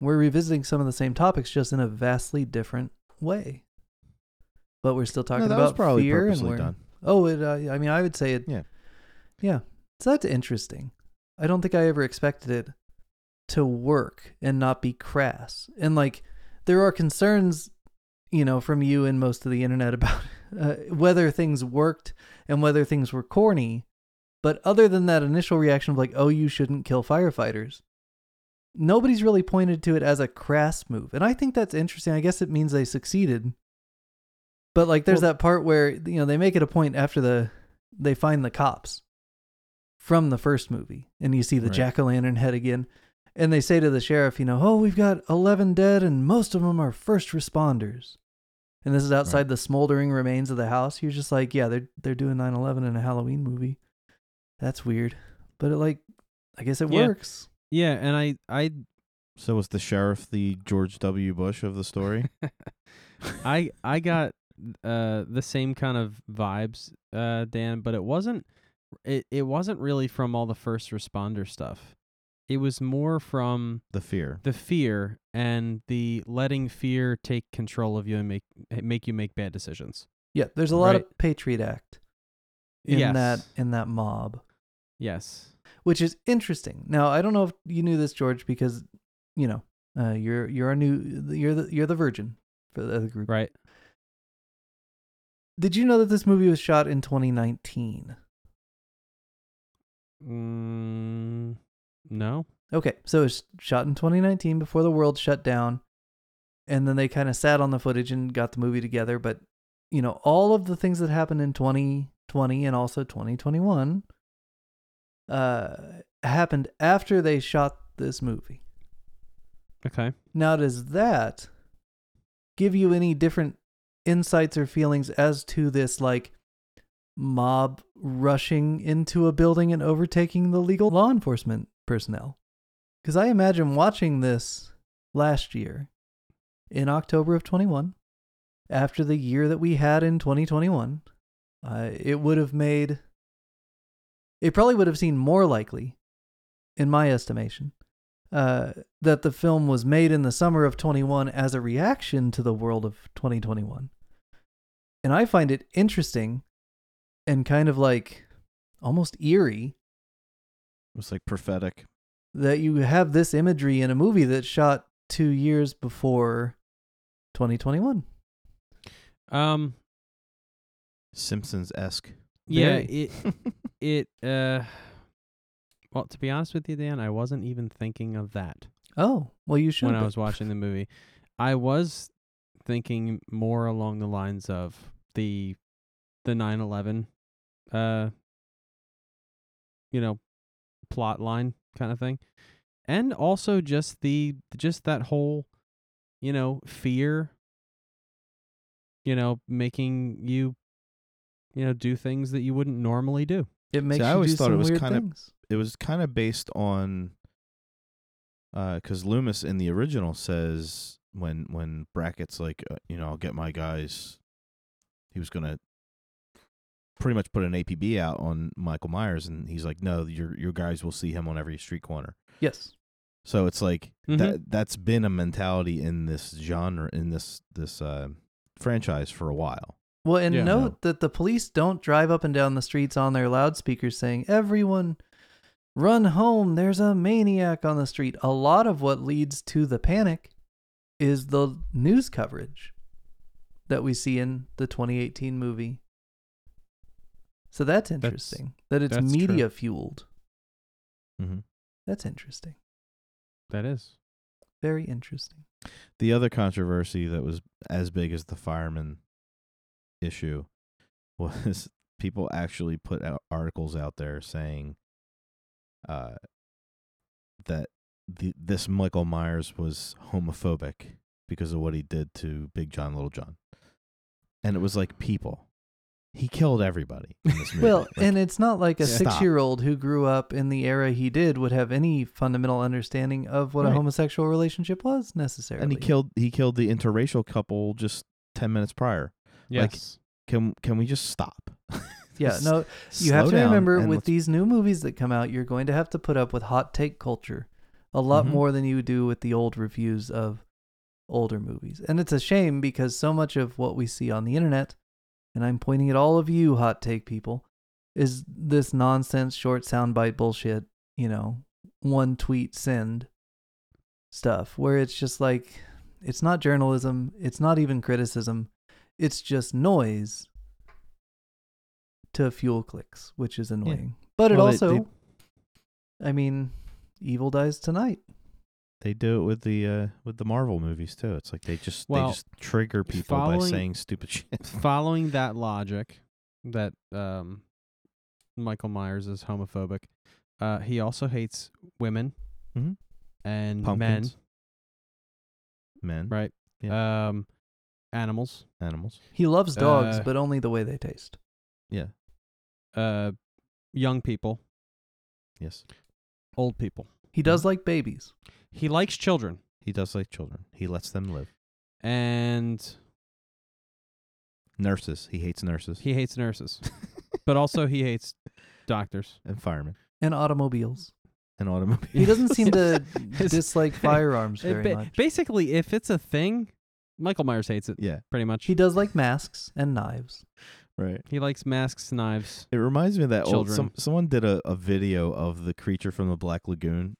we're revisiting some of the same topics just in a vastly different way. But we're still talking no, that about was probably fear and we're done. Oh, it. Uh, I mean, I would say it. Yeah. Yeah. So that's interesting. I don't think I ever expected it to work and not be crass. And like, there are concerns, you know, from you and most of the internet about uh, whether things worked and whether things were corny. But other than that initial reaction of like, oh, you shouldn't kill firefighters, nobody's really pointed to it as a crass move. And I think that's interesting. I guess it means they succeeded. But like there's Well- that part where you know they make it a point after the they find the cops from the first movie and you see the Right. jack-o'-lantern head again and they say to the sheriff, you know, "Oh, we've got 11 dead and most of them are first responders." And this is outside the smoldering remains of the house. You're just like, "Yeah, they're they're doing 9/11 in a Halloween movie." That's weird. But it like I guess it Yeah. works. yeah, and I I So was the sheriff the George W. Bush of the story? I I got uh the same kind of vibes, uh, Dan, but it wasn't it it wasn't really from all the first responder stuff. It was more from the fear. the fear and the letting fear take control of you and make make you make bad decisions. Yeah, there's a lot Right. of Patriot Act in yes. that in that mob. Yes. which is interesting. Now, I don't know if you knew this, George, because you know uh, you're you're a new you're the you're the virgin for the other group. Right. Did you know that this movie was shot in 2019? Mm, no. Okay, so it's shot in 2019 before the world shut down, and then they kind of sat on the footage and got the movie together. But you know, all of the things that happened in 2020 and also 2021 uh, happened after they shot this movie. Okay. Now, does that give you any different insights or feelings as to this, like, mob rushing into a building and overtaking the legal law enforcement personnel? Because I imagine watching this last year in October of 21, after the year that we had in 2021, uh, it would have made, it probably would have seemed more likely, in my estimation, uh, that the film was made in the summer of 21 as a reaction to the world of 2021. And I find it interesting and kind of like almost eerie was like prophetic. that you have this imagery in a movie that's shot two years before 2021. Um. Simpsons esque. Yeah. It. it. Uh. Well, to be honest with you, Dan, I wasn't even thinking of that Oh, well, you should. when I was watching the movie. I was thinking more along the lines of the the 9/11 uh you know plot line kind of thing. And also just the just that whole you know fear you know making you you know, do things that you wouldn't normally do. It makes I you always do thought it was weird kinda- it was kind of based on because Loomis in the original says when when Brackett's like uh, you know I'll get my guys, he was gonna pretty much put an APB out on Michael Myers, and he's like, no, your your guys will see him on every street corner. Yes. So it's like Mhm. that that's been a mentality in this genre in this this uh, franchise for a while. Well, and Yeah. note that the police don't drive up and down the streets on their loudspeakers saying, Everyone, run home. There's a maniac on the street. A lot of what leads to the panic is the news coverage that we see in the 2018 movie. So that's interesting that it's that's true. media fueled. Mm-hmm. That's interesting. That is. Very interesting. The other controversy that was as big as the fireman issue was people actually put out articles out there saying uh, that the this Michael Myers was homophobic because of what he did to Big John Little John. And it was like people. He killed everybody in this movie. Well, Like, and it's not like a Stop. six year old who grew up in the era he did would have any fundamental understanding of what a homosexual relationship was necessarily. and he killed he killed the interracial couple just 10 minutes prior. Like, Yes. Can can we just stop? Yeah, no, you have to remember with let's- these new movies that come out, you're going to have to put up with hot take culture a lot Mhm. more than you do with the old reviews of older movies. And it's a shame because so much of what we see on the internet, and I'm pointing at all of you hot take people, is this nonsense short soundbite bullshit, you know, one tweet send stuff where it's just like it's not journalism, it's not even criticism, it's just noise to fuel clicks, which is annoying. But it Well, also I mean, evil dies tonight. They do it with the uh with the Marvel movies too. It's like they just Well, they just trigger people by saying stupid shit. Following that logic, that um, Michael Myers is homophobic. Uh, he also hates women Mhm. and men, Pumpkins. Men, right? Um, animals. animals. He loves dogs, Uh, but only the way they taste. Yeah. Uh, young people, Yes. old people. He does like babies. He likes children, He does like children. He lets them live. and Nurses. He hates nurses. he hates nurses, but also he hates doctors. and firemen And automobiles. and automobiles. He doesn't seem to His- dislike firearms It very ba- much. Basically, if it's a thing, Michael Myers hates it yeah. pretty much. He does like masks and knives. Right. He likes masks, knives. It reminds me of that old. Some, Children. someone did a, a video of the creature from the Black Lagoon.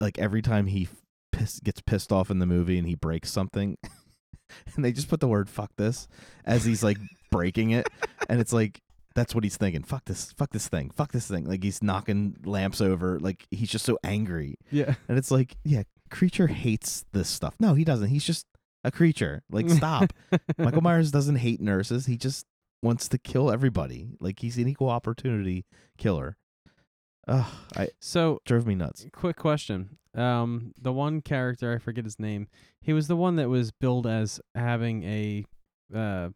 Like every time he piss, gets pissed off in the movie and he breaks something, and they just put the word "fuck this" as he's like breaking it, and it's like that's what he's thinking. Fuck this. Fuck this thing. Fuck this thing. Like he's knocking lamps over. Like he's just so angry, Yeah. and it's like, yeah, creature hates this stuff. No, he doesn't. He's just a creature. Like stop. Michael Myers doesn't hate nurses. He just wants to kill everybody. Like he's an equal opportunity killer. Ugh, I So, drove me nuts. quick question. Um, the one character I forget his name. He was the one that was billed as having a uh,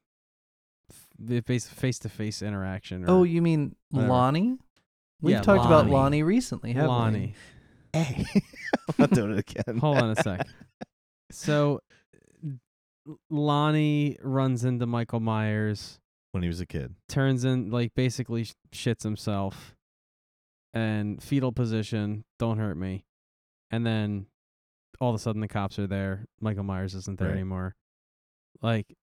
f- face face to face interaction. Or Oh, you mean Whatever. Lonnie? We've Yeah, talked about Lonnie. Lonnie recently, haven't Lonnie. Hey, I'm not doing it again. Hold on a sec. So, Lonnie runs into Michael Myers, when he was a kid. turns in like basically sh- shits himself, and fetal position. Don't hurt me. And then all of a sudden the cops are there. Michael Myers isn't there Right. anymore. Like,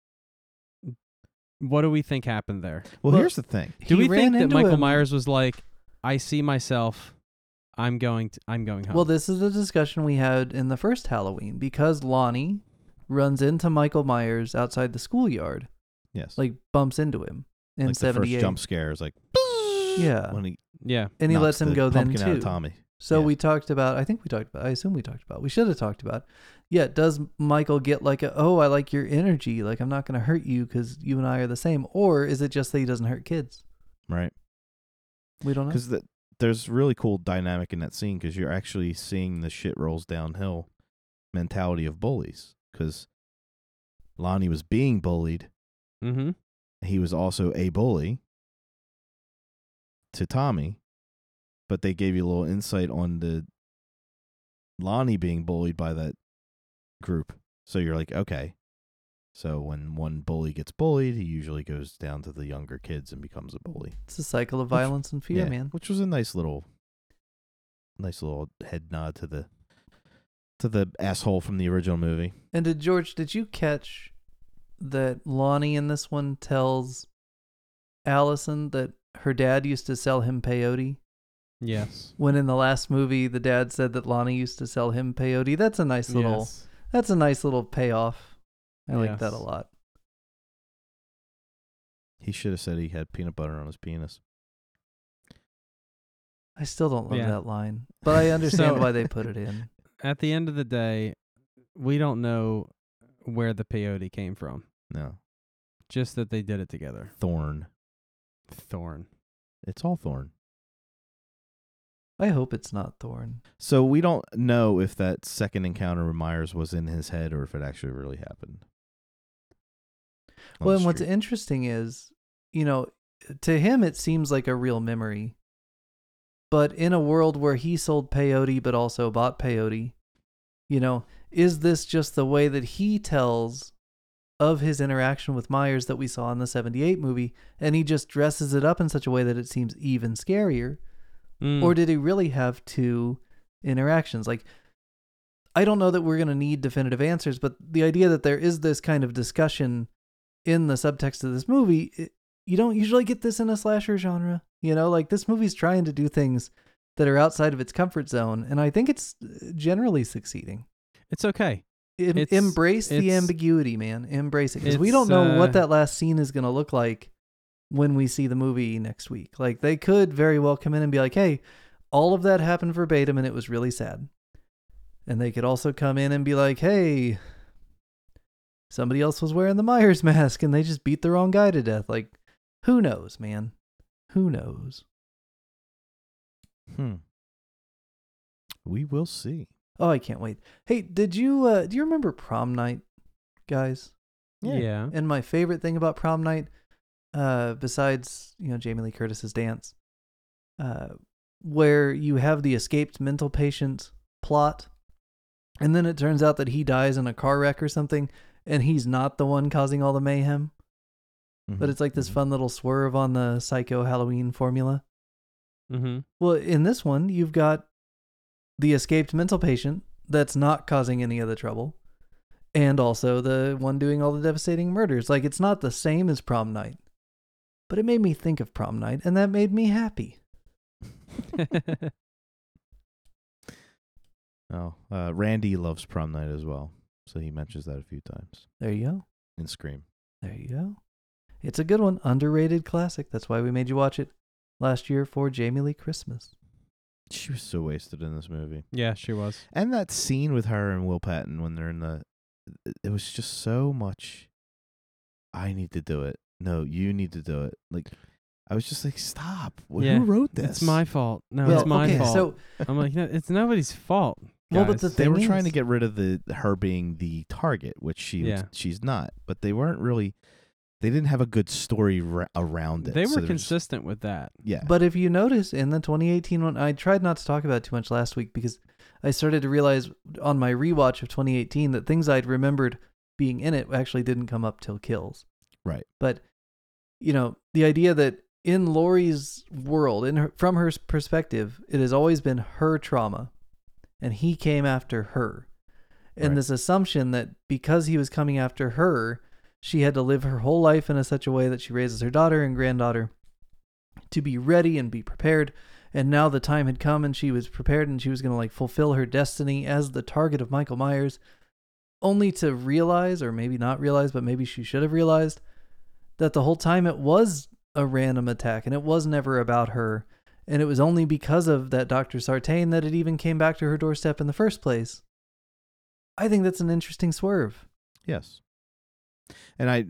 what do we think happened there? Well, Well, here's the thing. Do He we think that Michael him- Myers was like, I see myself. I'm going. To, I'm going home. Well, this is a discussion we had in the first Halloween because Lonnie runs into Michael Myers outside the schoolyard, Yes, like bumps into him in like the first 78. jump scare is like Yeah. when he yeah. and he lets him the go then pumpkin out of too. Tommy. So Yeah. we talked about, I think we talked about, I assume we talked about, we should have talked about, yeah, does Michael get like a, oh, I like your energy, like I'm not going to hurt you because you and I are the same? Or is it just that he doesn't hurt kids? Right. We don't know. Because the, there's really cool dynamic in that scene because you're actually seeing the shit rolls downhill mentality of bullies. Because Lonnie was being bullied Mm-hmm. he was also a bully to Tommy, but they gave you a little insight on the Lonnie being bullied by that group. So you're like, okay. So when one bully gets bullied, he usually goes down to the younger kids and becomes a bully. It's a cycle of Which- violence and fear, Yeah, man. Which was a nice little nice little head nod to the to the asshole from the original movie. And did George, did you catch that Lonnie in this one tells Allyson that her dad used to sell him peyote? Yes. When in the last movie the dad said that Lonnie used to sell him peyote. That's a nice little Yes. that's a nice little payoff. I like that a lot. He should have said he had peanut butter on his penis. I still don't love Yeah. that line. But I understand So- why they put it in. At the end of the day, we don't know where the peyote came from. No. Just that they did it together. Thorn. Thorn. It's all thorn. I hope it's not Thorn. So we don't know if that second encounter with Myers was in his head or if it actually really happened. Well, the and what's interesting is, you know, to him it seems like a real memory. But in a world where he sold peyote but also bought peyote, you know, is this just the way that he tells of his interaction with Myers that we saw in the 78 movie and he just dresses it up in such a way that it seems even scarier? Mm. Or did he really have two interactions? Like, I don't know that we're going to need definitive answers, but the idea that there is this kind of discussion in the subtext of this movie, it, you don't usually get this in a slasher genre. You know, like this movie's trying to do things that are outside of its comfort zone, and I think it's uh, generally succeeding. it's okay. Em- It's- embrace the ambiguity, man. Embrace it because we don't know uh, what that last scene is going to look like when we see the movie next week. Like they could very well come in and be like, "Hey, all of that happened verbatim, and it was really sad." And they could also come in and be like, "Hey, somebody else was wearing the Myers mask, and they just beat the wrong guy to death." Like, who knows, man? Who knows? Hmm. We will see. Oh, I can't wait. Hey, did you uh, do you remember prom night, guys? Yeah. And my favorite thing about prom night, uh, besides you know Jamie Lee Curtis's dance, uh, where you have the escaped mental patient plot, and then it turns out that he dies in a car wreck or something, and he's not the one causing all the mayhem. But Mhm, it's like this mhm. fun little swerve on the psycho Halloween formula. Mm-hmm. Well, in this one, you've got the escaped mental patient that's not causing any of the trouble, and also the one doing all the devastating murders. Like, it's not the same as prom night, but it made me think of prom night, and that made me happy. Oh, uh, Randy loves prom night as well, so he mentions that a few times There you go. And Scream. There you go. It's a good one. Underrated classic. That's why we made you watch it last year for Jamie Lee Christmas. She was so wasted in this movie, yeah, she was. and that scene with her and Will Patton when they're in the, it- it was just so much. I need to do it. No, you need to do it. Like, I was just like, stop. Wh- Yeah, Who wrote this? It's my fault. No, well, it's my okay, fault. so I'm like, no, it's nobody's fault. Well, but guys. the they were thing trying to get rid of the her being the target, which she Yeah. she's not. But they weren't really. They didn't have a good story ra- around it. they were they're just- consistent with that. yeah, But if you notice in the 2018 one, I tried not to talk about it too much last week because I started to realize on my rewatch of 2018 that things I'd remembered being in it actually didn't come up till kills. Right. But you know, the idea that in Laurie's world, in her, from her perspective, it has always been her trauma, and he came after her, and Right. this assumption that because he was coming after her, she had to live her whole life in a such a way that she raises her daughter and granddaughter to be ready and be prepared. And now the time had come and she was prepared and she was going to like fulfill her destiny as the target of Michael Myers, only to realize, or maybe not realize, but maybe she should have realized that the whole time it was a random attack and it was never about her. And it was only because of that Dr. Sartain that it even came back to her doorstep in the first place. I think that's an interesting swerve. yes. And I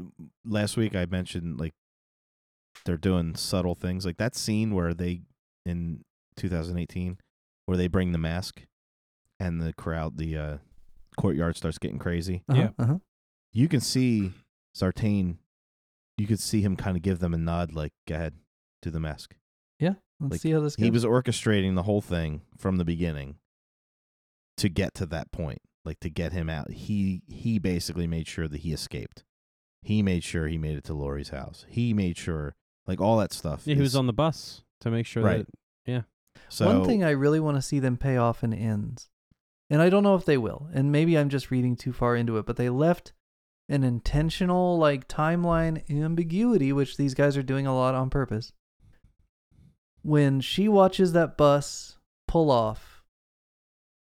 last week I mentioned like they're doing subtle things like that scene where they in 2018 where they bring the mask and the crowd the uh, courtyard starts getting crazy. Yeah. Uh-huh. You can see Sartain you could see him kind of give them a nod, like, "Go ahead, do the mask." Yeah. Let's Like, see how this goes. He was orchestrating the whole thing from the beginning to get to that point, like to get him out. He he basically made sure that he escaped. He made sure he made it to Laurie's house. He made sure, like all that stuff. Yeah, he was on the bus to make sure Right. that So One thing I really want to see them pay off in ends, and I don't know if they will, and maybe I'm just reading too far into it, but they left an intentional like timeline ambiguity, which these guys are doing a lot on purpose. When she watches that bus pull off,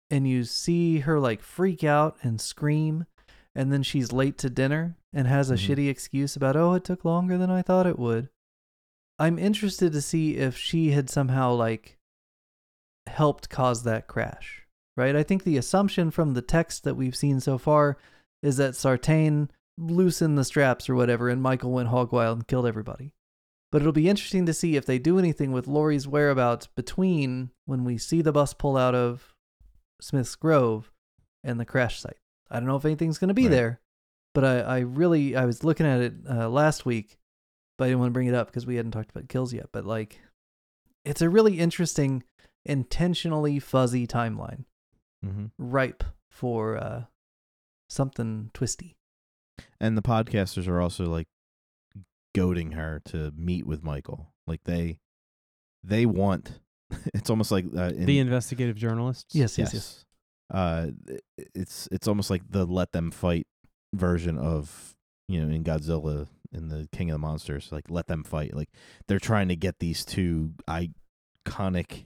and you see her like freak out and scream, and then she's late to dinner and has a Mhm. shitty excuse about, oh, it took longer than I thought it would. I'm interested to see if she had somehow like helped cause that crash, right? I think the assumption from the text that we've seen so far is that Sartain loosened the straps or whatever, and Michael went hog wild and killed everybody. But it'll be interesting to see if they do anything with Laurie's whereabouts between when we see the bus pull out of Smith's Grove and the crash site. I don't know if anything's going to be Right. there, but I, I really I was looking at it uh, last week, but I didn't want to bring it up because we hadn't talked about kills yet. But like, it's a really interesting, intentionally fuzzy timeline, mm-hmm. ripe for uh, something twisty. and the podcasters are also like goading her to meet with Michael. Like they they want. It's almost like uh, in, the investigative journalists. Yes, yes, yes. Uh, it's it's almost like the let them fight version of you know in Godzilla in the King of the Monsters. Like let them fight. Like they're trying to get these two iconic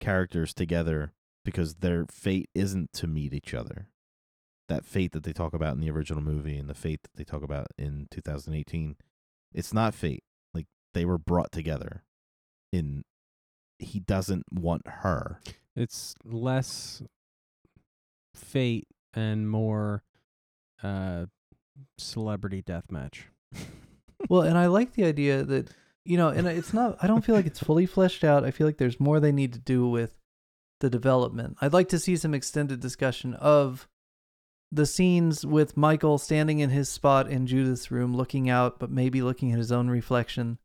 characters together because their fate isn't to meet each other. That fate that they talk about in the original movie and the fate that they talk about in 2018, it's not fate. Like they were brought together. In he doesn't want her. It's less fate and more uh celebrity death match. well, and I like the idea that you know, and it's not. I don't feel like it's fully fleshed out. I feel like there's more they need to do with the development. I'd like to see some extended discussion of the scenes with Michael standing in his spot in Judith's room, looking out, but maybe looking at his own reflection.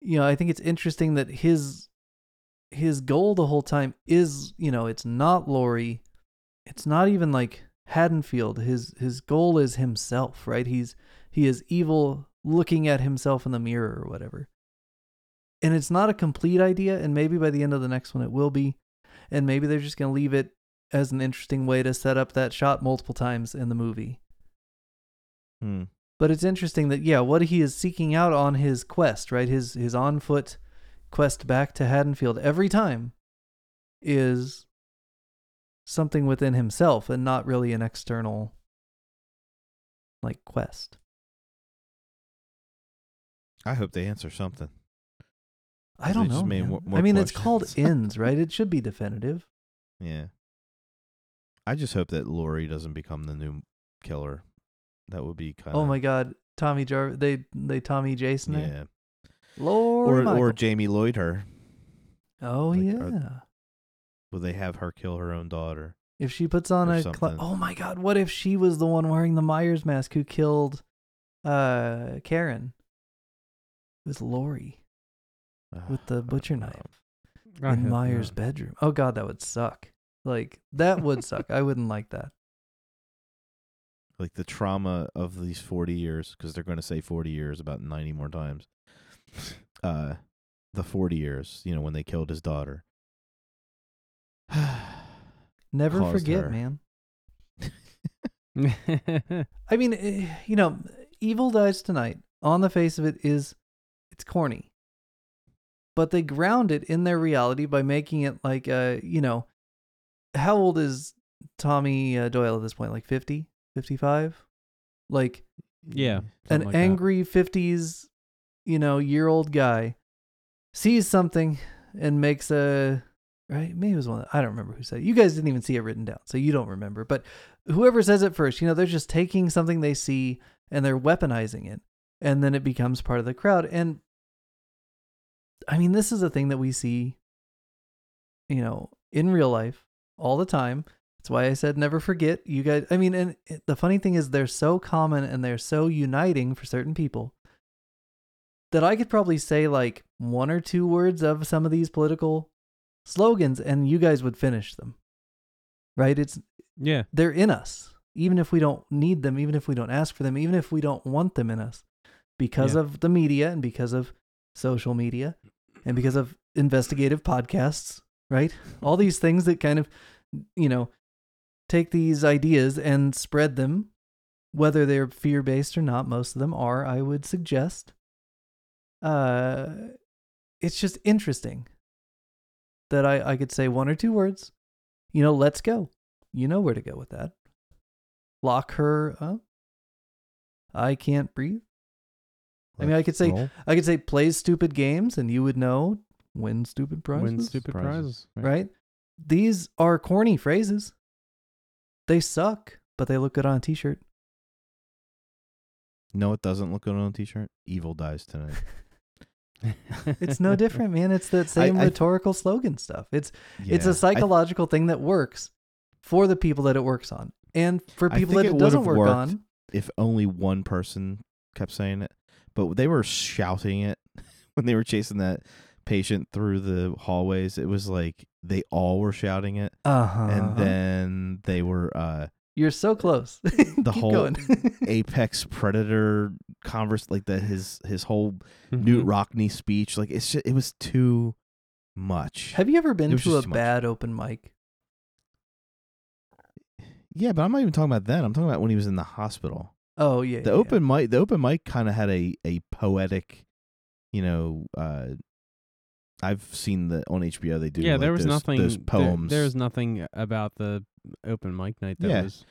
You know, I think it's interesting that his his goal the whole time is, you know, it's not Laurie, it's not even like Haddonfield. His his goal is himself, right? He's he is evil looking at himself in the mirror or whatever. And it's not a complete idea, and maybe by the end of the next one it will be. And maybe they're just going to leave it as an interesting way to set up that shot multiple times in the movie. Hmm. But it's interesting that yeah, what he is seeking out on his quest, right? His his on foot quest back to Haddonfield every time is something within himself and not really an external like quest. I hope they answer something. I don't know. man. more- I more mean, it's called ends, right? It should be definitive. Yeah. I just hope that Laurie doesn't become the new killer. That would be kind of oh my God, Tommy Jar, they they Tommy Jason, yeah. Lord, Or or Jamie Lloyd her. oh like, yeah. are- Will they have her kill her own daughter? If she puts on a, cl- oh my God, what if she was the one wearing the Myers mask who killed, uh, Karen? It was Laurie with the butcher knife I in Myers' not. bedroom. Oh God, that would suck. Like that would suck. I wouldn't like that. Like the trauma of these 40 years because they're going to say 40 years about 90 more times. Uh the 40 years, you know, when they killed his daughter. Never forget, her. man. I mean, eh, you know, Evil Dies Tonight, on the face of it, is it's corny. But they ground it in their reality by making it like, uh, you know, how old is Tommy uh, Doyle at this point? Like 50, 55? Like yeah. an like that. angry 50s, you know, year old guy sees something and makes a right? Maybe it was one Of, i don't remember who said it. You guys didn't even see it written down so you don't remember but whoever says it first you know they're just taking something they see and they're weaponizing it and then it becomes part of the crowd and i mean this is a thing that we see you know in real life all the time. That's why i said never forget you guys i mean and the funny thing is they're so common and they're so uniting for certain people that I could probably say like one or two words of some of these political slogans and you guys would finish them. Right? It's Yeah. they're in us. Even if we don't need them, even if we don't ask for them, even if we don't want them in us because Yeah. of the media and because of social media and because of investigative podcasts, right? All these things that kind of, you know, take these ideas and spread them, whether they're fear based or not. Most of them are, I would suggest. Uh, it's just interesting that I, I could say one or two words. You know, let's go. You know where to go with that. Lock her up. I can't breathe. I mean, I could say- Roll. I could say plays stupid games and you would know win stupid prizes. Win stupid Prizes. prizes. right? These are corny phrases. They suck, but they look good on a t-shirt. No, it doesn't look good on a t-shirt. Evil dies tonight. It's no different, man. It's that same I- rhetorical slogan stuff. It's it's Yeah, a I- psychological thing that works for the people that it works on. And for people that it it doesn't work on, if only one person kept saying it, but they were shouting it when they were chasing that patient through the hallways. It was like they all were shouting it, uh-huh. and then they were uh, you're so close. the whole going. apex predator converse, like the his his whole Mm-hmm. Knute Rockne speech. Like it's just, it was too much. Have you ever been to a just too much. bad open mic? yeah, but I'm not even talking about that. I'm talking about when he was in the hospital. Oh yeah. the yeah. open mic the open mic kind of had a a poetic you know uh i've seen the on hbo they do yeah, like, there was those, nothing. those poems There, was nothing about the open mic night that Yeah. was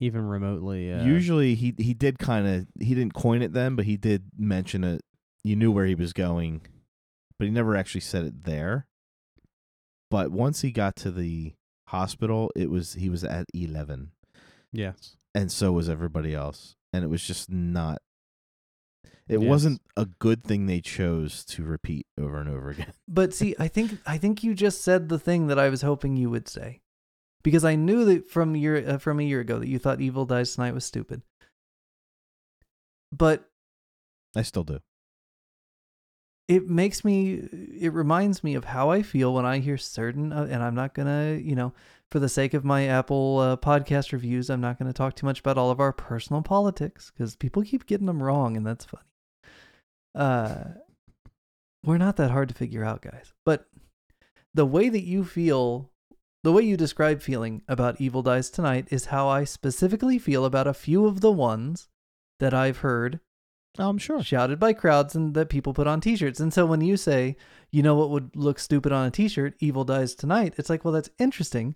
even remotely. Uh, usually he he did kind of he didn't coin it then but he did mention it you knew where he was going but he never actually said it there but once he got to the hospital it was he was at 11 Yes. and so was everybody else and it was just not it Yes. wasn't a good thing they chose to repeat over and over again But see, I think I think you just said the thing that I was hoping you would say, because I knew that from year uh, from a year ago that you thought Evil Dies Tonight was stupid. But i still do it makes me, it reminds me of how I feel when I hear certain, uh, and I'm not gonna, you know, for the sake of my Apple uh, podcast reviews, I'm not gonna talk too much about all of our personal politics because people keep getting them wrong, and that's funny. Uh, we're not that hard to figure out, guys. But the way that you feel, the way you describe feeling about Evil Dies Tonight is how I specifically feel about a few of the ones that I've heard i'm sure shouted by crowds and that people put on t-shirts. And so when you say, you know what would look stupid on a t-shirt, Evil Dies Tonight, it's like, well, that's interesting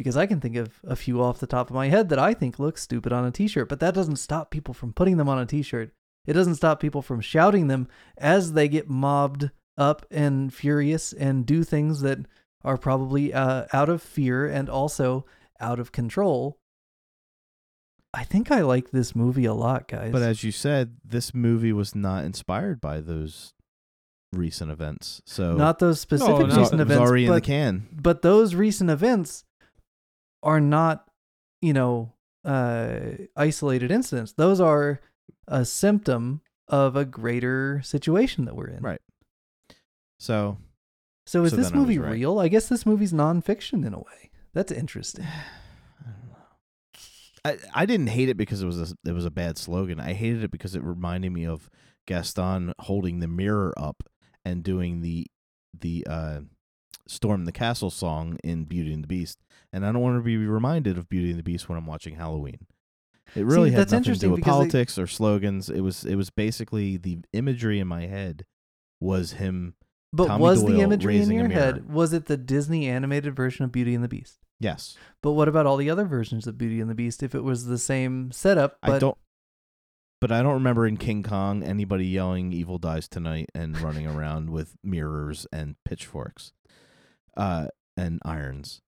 because I can think of a few off the top of my head that I think look stupid on a t-shirt, but that doesn't stop people from putting them on a t-shirt. It doesn't stop people from shouting them as they get mobbed up and furious and do things that are probably uh, out of fear and also out of control. I think I like this movie a lot, guys. But as you said, this movie was not inspired by those recent events. So not those specific no. it recent it was events, already in the can. but those recent events are not, you know, uh, isolated incidents. Those are a symptom of a greater situation that we're in. Right. So So is So this then I movie right. real? I guess this movie's nonfiction in a way. That's interesting. I don't know. I, I didn't hate it because it was a it was a bad slogan. I hated it because it reminded me of Gaston holding the mirror up and doing the the uh, Storm the Castle song in Beauty and the Beast. And I don't want to be reminded of Beauty and the Beast when I'm watching Halloween. It really had that's nothing to do with because they- politics or slogans. It was it was basically the imagery in my head was him. But Tommy was the imagery in your head? Was it the Disney animated version of Beauty and the Beast? Yes, But what about all the other versions of Beauty and the Beast? If it was the same setup, but I don't. But I don't remember in King Kong anybody yelling "Evil dies tonight" and running around with mirrors and pitchforks, uh, and irons.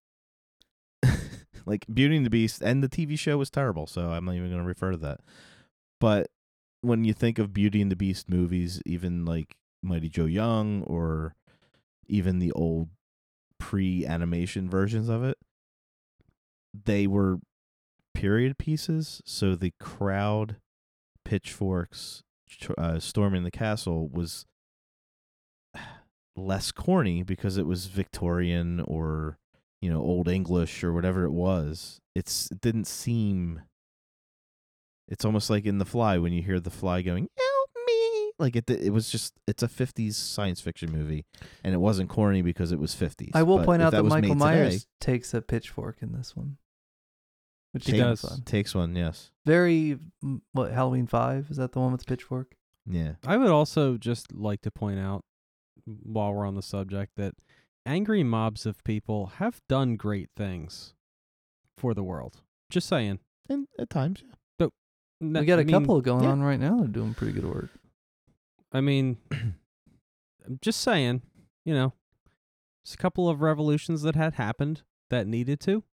like Beauty and the Beast, and the TV show was terrible, so I'm not even going to refer to that. But when you think of Beauty and the Beast movies, even like Mighty Joe Young or even the old pre-animation versions of it, they were period pieces, so the crowd, pitchforks, uh, storming the castle was less corny because it was Victorian or you know old English or whatever it was. It's it didn't seem. It's almost like in The Fly when you hear the fly going "Help me!" Like it. It was just. It's a '50s science fiction movie, and it wasn't corny because it was '50s. I will But point out that, was Michael made today, Myers takes a pitchfork in this one, which He is does. fun. takes one. Yes. Very mm, what Halloween Five is that the one with the pitchfork? Yeah. I would also just like to point out, while we're on the subject, that angry mobs of people have done great things for the world. Just saying. And at times, yeah. N- we got a I mean- couple going yeah. on right now. They're doing pretty good work. I mean, I'm just saying, you know, there's a couple of revolutions that had happened that needed to.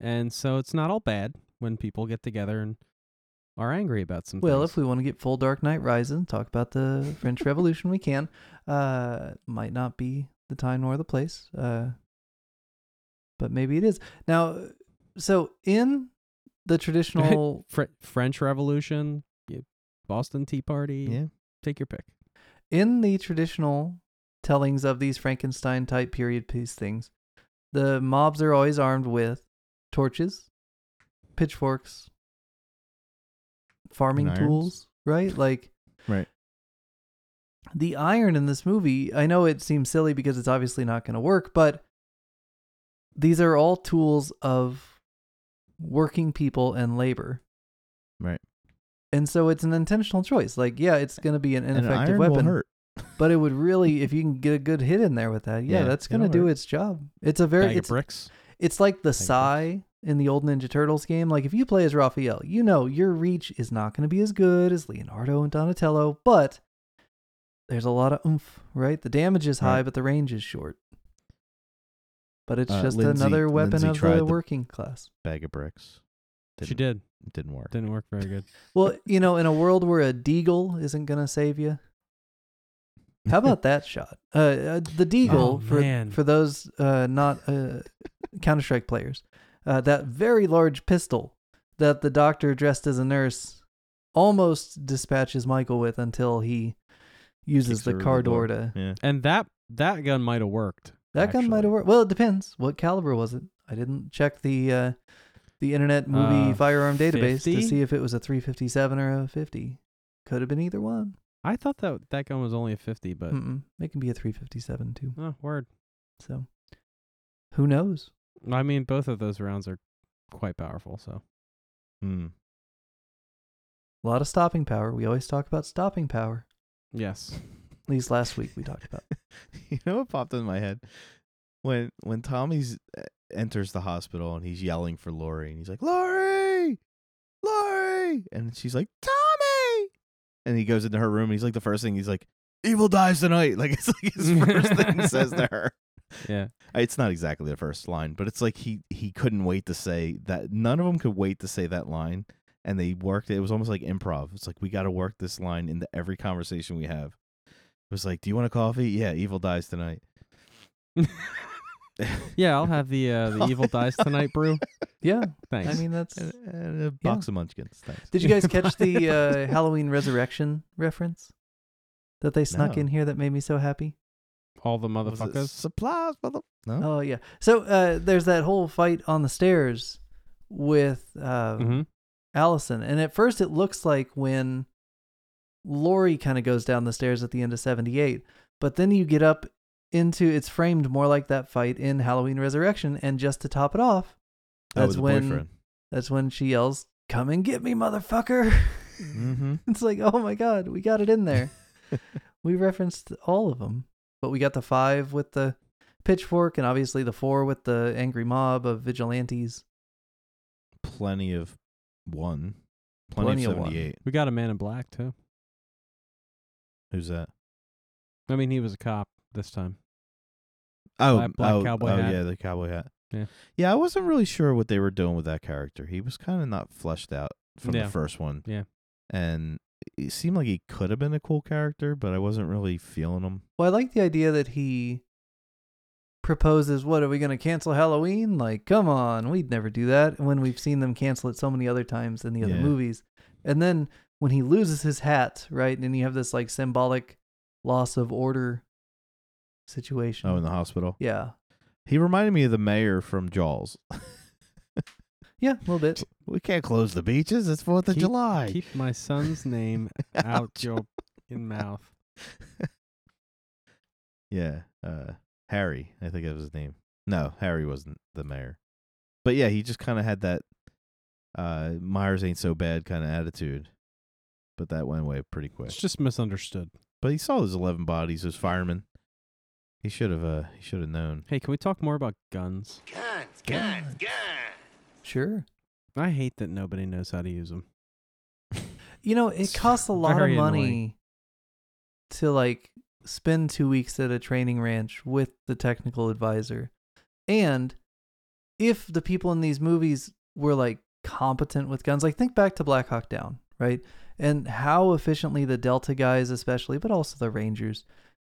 And so it's not all bad when people get together and are angry about some Well, things. if we want to get full Dark Knight Rises and talk about the French Revolution, we can. Uh, might not be the time nor the place. Uh, but maybe it is. Now, so in the traditional, Fr- French Revolution, Boston Tea Party, Yeah. take your pick. in the traditional tellings of these Frankenstein type period piece things, the mobs are always armed with torches, pitchforks, farming tools, right? Like Right. The iron in this movie, I know it seems silly because it's obviously not going to work, but these are all tools of working people and labor. Right. And so it's an intentional choice. Like, yeah, it's going to be an ineffective iron weapon, but it would really, if you can get a good hit in there with that, yeah, Yeah, that's going to do hurt. its job. It's a very, Bag it's, bricks. it's like the. Psy in the old Ninja Turtles game. Like, if you play as Raphael, you know your reach is not going to be as good as Leonardo and Donatello, but there's a lot of oomph, right? The damage is high, Right. but the range is short. But it's Uh, just Lindsey- another weapon Lindsey of tried the the- working class. Bag of bricks. She Didn't- did. Didn't work. Didn't work very good. Well, you know, in a world where a deagle isn't going to save you, how about that shot? Uh, uh, the deagle Oh, for man. for those uh, not uh, Counter Strike players, uh, that very large pistol that the doctor dressed as a nurse almost dispatches Michael with until he uses Kicks the car door door. to. Yeah. And that that gun might have worked. That gun might have worked. Well, it depends. What caliber was it? I didn't check the uh, the Internet Movie Uh, Firearm Database 50? to see if it was a 357 or a 50. Could have been either one. I thought that that gun was only a 50, but Mm-mm. It can be a 357 too. oh, word. So, who knows? I mean, both of those rounds are quite powerful. So Hmm. A lot of stopping power. We always talk about stopping power. Yes, At least last week we talked about. you know what popped in my head when when Tommy's uh, enters the hospital and he's yelling for Laurie and he's like Laurie, Laurie, and she's like Tommy, and he goes into her room and he's like the first thing he's like Evil dies tonight, like it's like his first thing he says to her. yeah. It's not exactly the first line, but it's like he he couldn't wait to say that. None of them could wait to say that line, and they worked it. It was almost like improv. It's like we got to work this line into every conversation we have. It was like, "Do you want a coffee?" Yeah, evil dies tonight. Yeah, I'll have the uh, the evil dies tonight brew. Yeah, Thanks. I mean that's. and, and a box of munchkins. Thanks. Did you guys catch the uh, Halloween Resurrection reference that they snuck No. in here that made me so happy? all the motherfuckers. supplies, mother. No. Oh yeah. So uh, there's that whole fight on the stairs with uh, hmm Allyson, and at first it looks like when Laurie kind of goes down the stairs at the end of '78, but then you get up into it's framed more like that fight in Halloween Resurrection, and just to top it off, Oh, that's when boyfriend. that's when she yells, "Come and get me, motherfucker!" Mm-hmm. it's like, oh my god, we got it in there. we referenced all of them, but we got the five with the pitchfork, and obviously the four with the angry mob of vigilantes. Plenty of one. Plenty, Plenty of of one. seventy-eight. We got a man in black too. Who's that? I mean, he was a cop this time. Oh, Black- black oh, cowboy oh, hat. yeah, the cowboy hat. Yeah. yeah. I wasn't really sure what they were doing with that character. He was kind of not fleshed out from Yeah. the first one. Yeah. and it seemed like he could have been a cool character, but I wasn't really feeling him. Well, I like the idea that he proposes, "What are we going to cancel Halloween?" Like, come on, we'd never do that And when we've seen them cancel it so many other times in the other Yeah. movies. And then when he loses his hat, right? And then you have this like symbolic loss of order situation. Oh, in the hospital. yeah. He reminded me of the mayor from Jaws. Yeah, a little bit. we can't close the beaches. It's Fourth of Keep- July. Keep my son's name out your in mouth. Yeah, uh, Harry. I think that was his name. No, Harry wasn't the mayor. But yeah, he just kind of had that uh, Myers ain't so bad kind of attitude. But that went away pretty quick. It's just misunderstood. But he saw those eleven bodies, those firemen. He should have. Uh, he should have known. Hey, can we talk more about guns? Guns, guns, guns. Sure. I hate that nobody knows how to use them. You know, it costs a lot of money annoying. to like spend two weeks at a training ranch with the technical advisor. And if the people in these movies were like competent with guns, like think back to Black Hawk Down, right? And how efficiently the Delta guys, especially, but also the Rangers,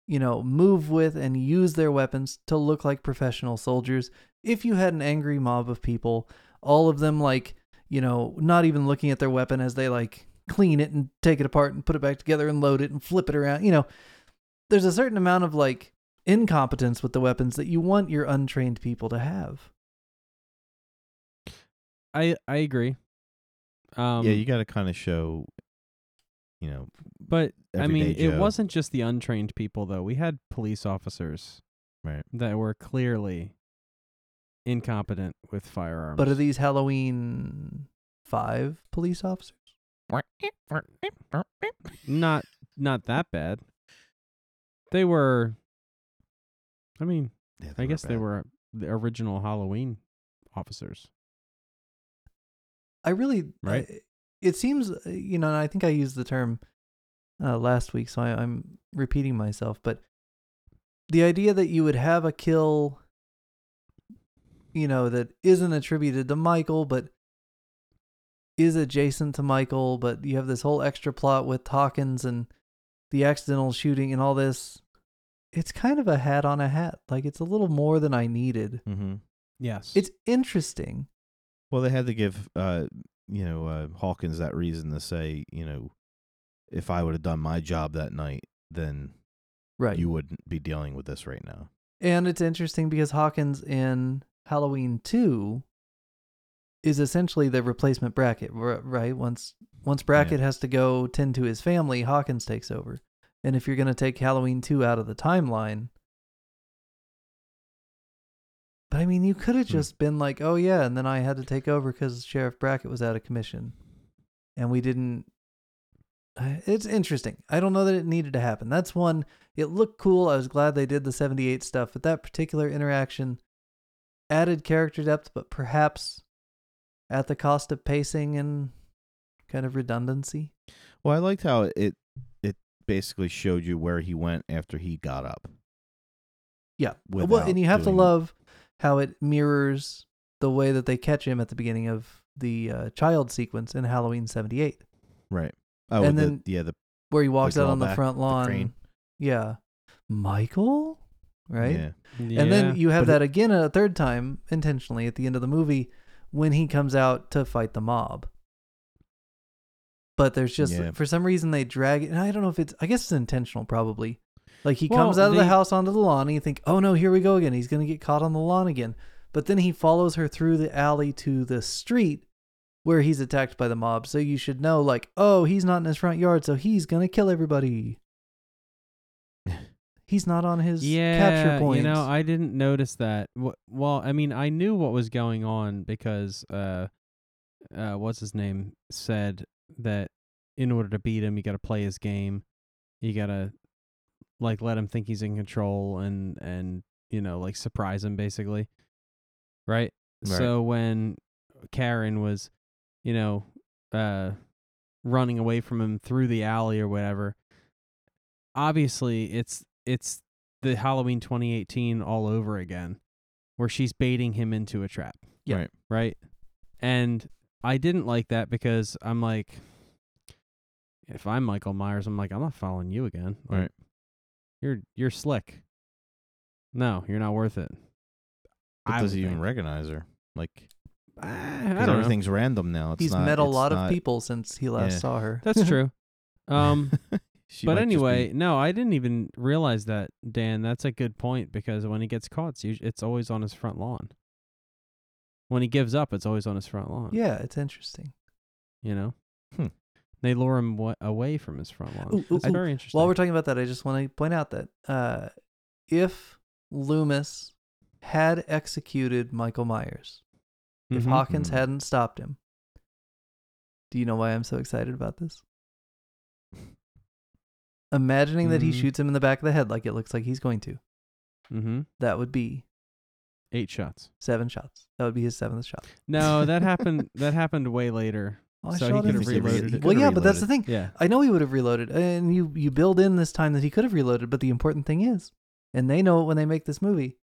you know, move with and use their weapons to look like professional soldiers. If you had an angry mob of people, all of them like, you know, not even looking at their weapon as they like clean it and take it apart and put it back together and load it and flip it around, you know, there's a certain amount of like incompetence with the weapons that you want your untrained people to have. I I agree. Um, yeah, you got to kind of show. You know, but I mean, everyday it wasn't just the untrained people though. We had police officers right. that were clearly incompetent with firearms. But are these Halloween five police officers? not not that bad? They were. I mean, Yeah, I guess they were the original Halloween officers. I really, Right. I- it seems, uh, you know, and I think I used the term uh, last week, so I, I'm repeating myself, but the idea that you would have a kill, you know, that isn't attributed to Michael, but is adjacent to Michael, but you have this whole extra plot with Hawkins and the accidental shooting and all this. It's kind of a hat on a hat. Like it's a little more than I needed. Mm-hmm. Yes, It's interesting. Well, they had to give, uh, you know, uh, Hawkins that reason to say, you know, if I would have done my job that night, then Right. you wouldn't be dealing with this right now. And it's interesting because Hawkins in Halloween 2 is essentially the replacement Brackett, right? Once once Brackett has to go tend to his family, Hawkins takes over. And if you're going to take Halloween 2 out of the timeline, but I mean, you could have Hmm. just been like, "Oh yeah," and then I had to take over cuz Sheriff Brackett was out of commission. And we didn't it's interesting. I don't know that it needed to happen. That's one it looked cool. I was glad they did the 78 stuff, but that particular interaction added character depth, but perhaps at the cost of pacing and kind of redundancy. Well, I liked how it basically showed you where he went after he got up. Yeah. well, and you have to doing- love how it mirrors the way that they catch him at the beginning of the uh, child sequence in Halloween 78, Right. Oh, And then- the, yeah, the where he walks out on the drawback, front lawn. crane. Yeah. Michael? Right? Yeah. yeah. And then you have but that again a third time intentionally at the end of the movie when he comes out to fight the mob. But there's just Yeah. for some reason they drag it. And I don't know if it's I guess it's intentional probably. Like he Well, comes out of the house onto the lawn and you think, "Oh no, here we go again. He's going to get caught on the lawn again." But then he follows her through the alley to the street where he's attacked by the mob. So you should know like, "Oh, he's not in his front yard, so he's going to kill everybody." He's not on his yeah, capture point. You know, I didn't notice that. Well, I mean, I knew what was going on because uh, uh, what's his name said that in order to beat him, you got to play his game. You got to like let him think he's in control and and you know like surprise him basically, right? Right. So when Karen was, you know, uh, running away from him through the alley or whatever, obviously it's it's the Halloween 2018 all over again, where she's baiting him into a trap. Yeah. Right. Right. And I didn't like that because I'm like, if I'm Michael Myers, I'm like, I'm not following you again. Like, Right. You're you're slick. No, you're not worth it. But I does would he even think. recognize her? Like, I, I Because don't know. everything's random now. It's He's not, met a it's lot of people since he last Yeah. saw her. That's true. Um, but might just be- anyway, no, I didn't even realize that, Dan. That's a good point because when he gets caught, it's, usu- it's always on his front lawn. When he gives up, it's always on his front lawn. yeah, it's interesting. You know? Hmm. They lure him wa- away from his front lawn. Ooh, ooh, it's ooh. very interesting. While we're talking about that, I just want to point out that uh, if Loomis had executed Michael Myers, if Mhm. Hawkins Mhm. hadn't stopped him, do you know why I'm so excited about this? Imagining that he Mhm. shoots him in the back of the head like it looks like he's going to, Mhm. that would be Eight shots. seven shots. That would be his seventh shot. No, that happened. That happened way later. Oh, I So he could have reloaded it. Well, yeah, but that's the thing. Yeah. I know he would have reloaded, and you you build in this time that he could have reloaded. But the important thing is, and they know it when they make this movie,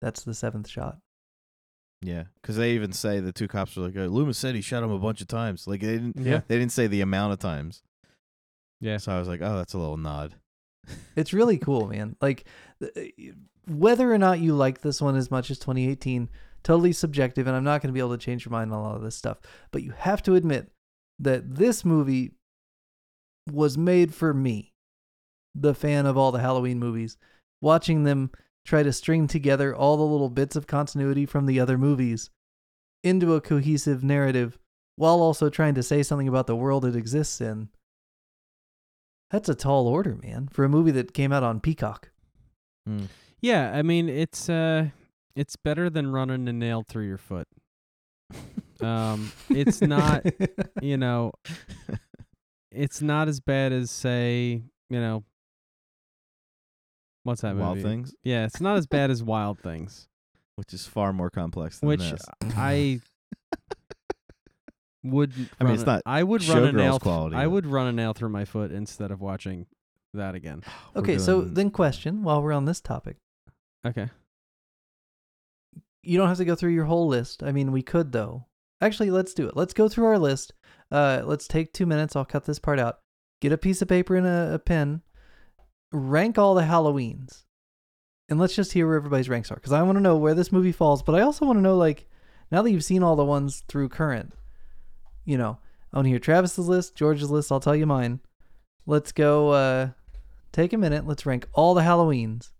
that's the seventh shot. Yeah, because they even say the two cops were like, uh, Loomis said he shot him a bunch of times. Like they didn't, Yeah. they didn't say the amount of times. Yeah. So I was like, oh, that's a little nod. It's really cool, man. Like uh, whether or not you like this one as much as 2018, totally subjective, and I'm not going to be able to change your mind on a lot of this stuff. But you have to admit that this movie was made for me, the fan of all the Halloween movies, watching them try to string together all the little bits of continuity from the other movies into a cohesive narrative while also trying to say something about the world it exists in. That's a tall order, man, for a movie that came out on Peacock. Mm. Yeah. I mean, it's uh, it's better than running a nail through your foot. Um, it's not. you know, it's not as bad as say, you know, what's that Wild movie? Things, Yeah, it's not as bad as Wild Things, which is far more complex than which this. I would. I mean, it's a- not I would run a Showgirls nail. th- quality, I would run a nail through my foot instead of watching that again. Okay, so then question while we're on this topic. Okay. You don't have to go through your whole list. I mean, we could though. Actually, let's do it. Let's go through our list. Uh, let's take two minutes. I'll cut this part out. Get a piece of paper and a, a pen. Rank all the Halloweens, and let's just hear where everybody's ranks are. Because I want to know where this movie falls, but I also want to know, like, now that you've seen all the ones through current, you know, I want to hear Travis's list, George's list. I'll tell you mine. Let's go. Uh, take a minute. Let's rank all the Halloweens,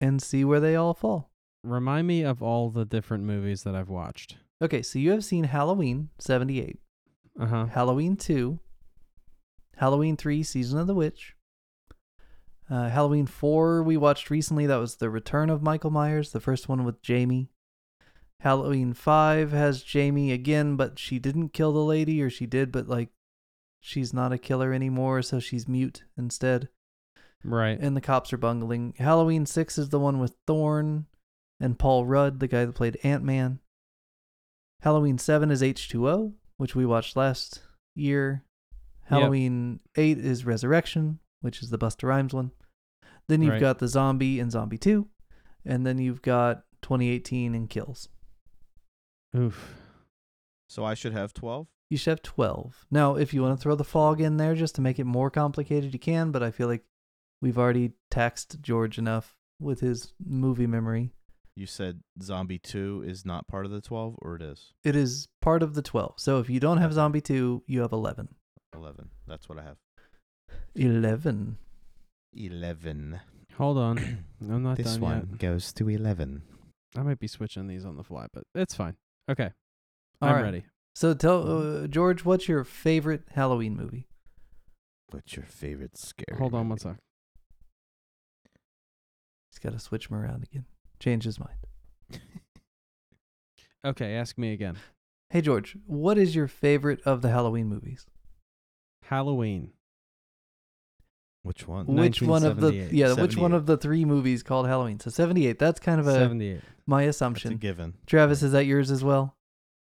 and see where they all fall. Remind me of all the different movies that I've watched. Okay, so you have seen Halloween 78, Uh huh. Halloween 2, Halloween 3, Season of the Witch, uh, Halloween 4, we watched recently. That was The Return of Michael Myers, the first one with Jamie. Halloween 5 has Jamie again, but she didn't kill the lady, or she did, but like she's not a killer anymore, so she's mute instead. Right. And the cops are bungling. Halloween 6 is the one with Thorn and Paul Rudd, the guy that played Ant Man. Halloween 7 is H2O, which we watched last year. Yep. Halloween 8 is Resurrection, which is the Busta Rhymes one. Then you've Right. got the Zombie and Zombie 2. And then you've got 2018 and Kills. Oof. so I should have twelve. You should have 12. Now, if you want to throw the fog in there just to make it more complicated, you can, but I feel like we've already taxed George enough with his movie memory. You said Zombie Two is not part of the twelve, or it is It is part of the 12. So if you don't have Zombie 2, you have 11. eleven. That's what I have. 11. Eleven. Hold on. I'm not this done one yet. goes to eleven. I might be switching these on the fly, but it's fine. Okay. All I'm right. ready. So tell uh, George, what's your favorite Halloween movie? What's your favorite scary? Hold on one movie? sec. He's got to switch him around again. Change his mind. Okay, ask me again. Hey George, what is your favorite of the Halloween movies? Halloween. Which one? Which one of the yeah, which one of the three movies called Halloween? So 78. That's kind of a 78. My That's a assumption. given. Travis, is that yours as well?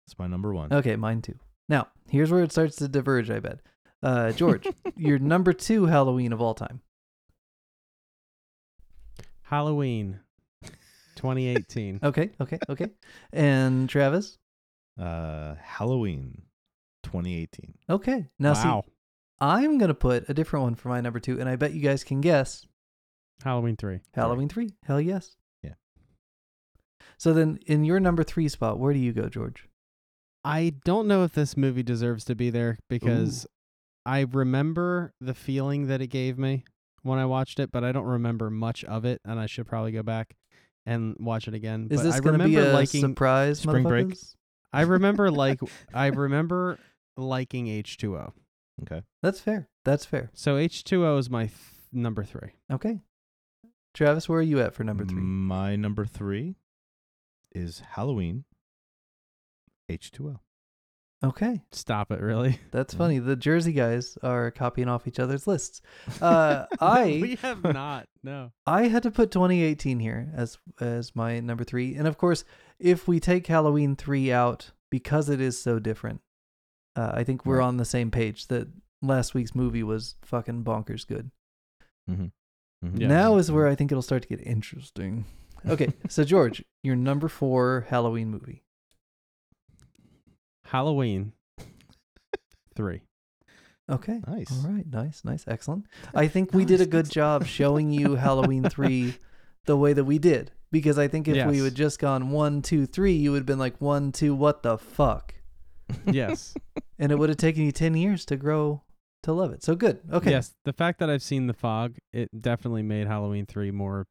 It's my number one. Okay, mine too. Now, here's where it starts to diverge, I bet. Uh, George, your number 2 Halloween of all time. Halloween. 2018. Okay, okay, okay. and Travis? Uh, Halloween, 2018. Okay. Now see, wow. I'm going to put a different one for my number 2 and I bet you guys can guess. Halloween 3. Halloween 3. Hell yes. Yeah. So then in your number 3 spot, where do you go, George? I don't know if this movie deserves to be there because I remember the feeling that it gave me when I watched it, but I don't remember much of it, and I should probably go back and watch it again. Is but this I going to remember be a liking. surprise, Spring Break? motherfuckers? I remember like I remember liking H two O. Okay. That's fair. That's fair. So H two O is my th- number three. Okay. Travis, where are you at for number three? My number three is Halloween H2O. Okay. Stop it, really. That's funny. The Jersey guys are copying off each other's lists. Uh, I we have not. No. I had to put 2018 here as as my number three, and of course, if we take Halloween three out because it is so different, uh, I think we're on the same page. That last week's movie was fucking bonkers good. Mm-hmm. Mm-hmm. Yeah. Now is where I think it'll start to get interesting. Okay, so George, your number four Halloween movie. Halloween three. Okay. Nice. All right. Nice. Nice. Excellent. I think we did a good job showing you Halloween 3 the way that we did. Because I think if we Yes. had just gone one, two, three, you would have been like, one, two, what the fuck? Yes. And it would have taken you 10 years to grow to love it. So good. Okay. Yes. The fact that I've seen the fog, it definitely made Halloween three more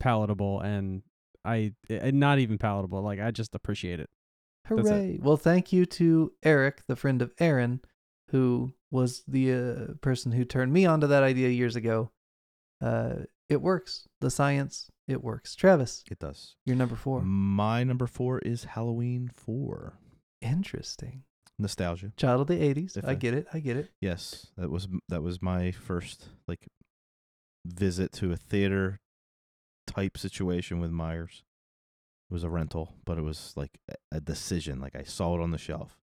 palatable, and I eh, not even palatable. Like I just appreciate it. that's it. Hooray. Well, thank you to Eric, the friend of Aaron, who was the uh, person who turned me onto that idea years ago. Uh, it works. The science, it works. Travis, It does. you're number four. My number four is Halloween 4. Interesting. Nostalgia. Child of the 80s. If I I- get it. I get it. Yes, that was that was my first like visit to a theater type situation with Myers. It was a rental, but it was like a- decision. Like I saw it on the shelf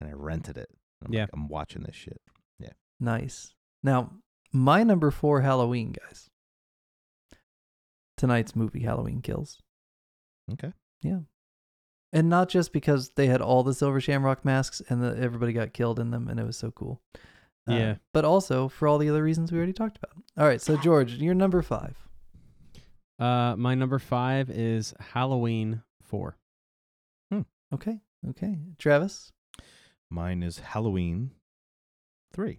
and I rented it. I'm Yeah. like, I'm watching this shit. Yeah. Nice. Now, my number four Halloween, guys. Tonight's movie, Halloween Kills. Okay. Yeah. And not just because they had all the silver shamrock masks and the, everybody got killed in them and it was so cool. Uh, Yeah. But also for all the other reasons we already talked about. All right. So, George, you're number five. Uh, my number five is Halloween four. Okay. Okay. Travis. Mine is Halloween 3.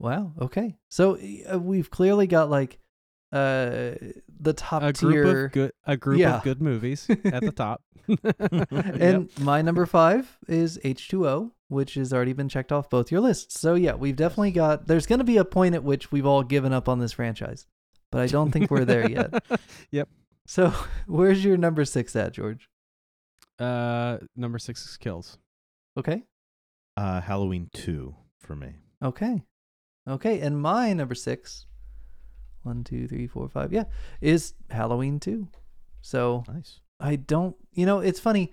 Wow. Okay. So uh, we've clearly got like uh the top A tier. group of good, a group Yeah. of good movies at the top. and my number five is H2O, which has already been checked off both your lists. So yeah, we've definitely got. There's going to be a point at which we've all given up on this franchise, but I don't think we're there yet. yep. So where's your number six at, George? Uh, number six is kills. Okay, Uh Halloween 2 for me. okay, okay. And my number six, one, two, three, four, five, yeah, is Halloween two. So Nice. I don't, you know, it's funny.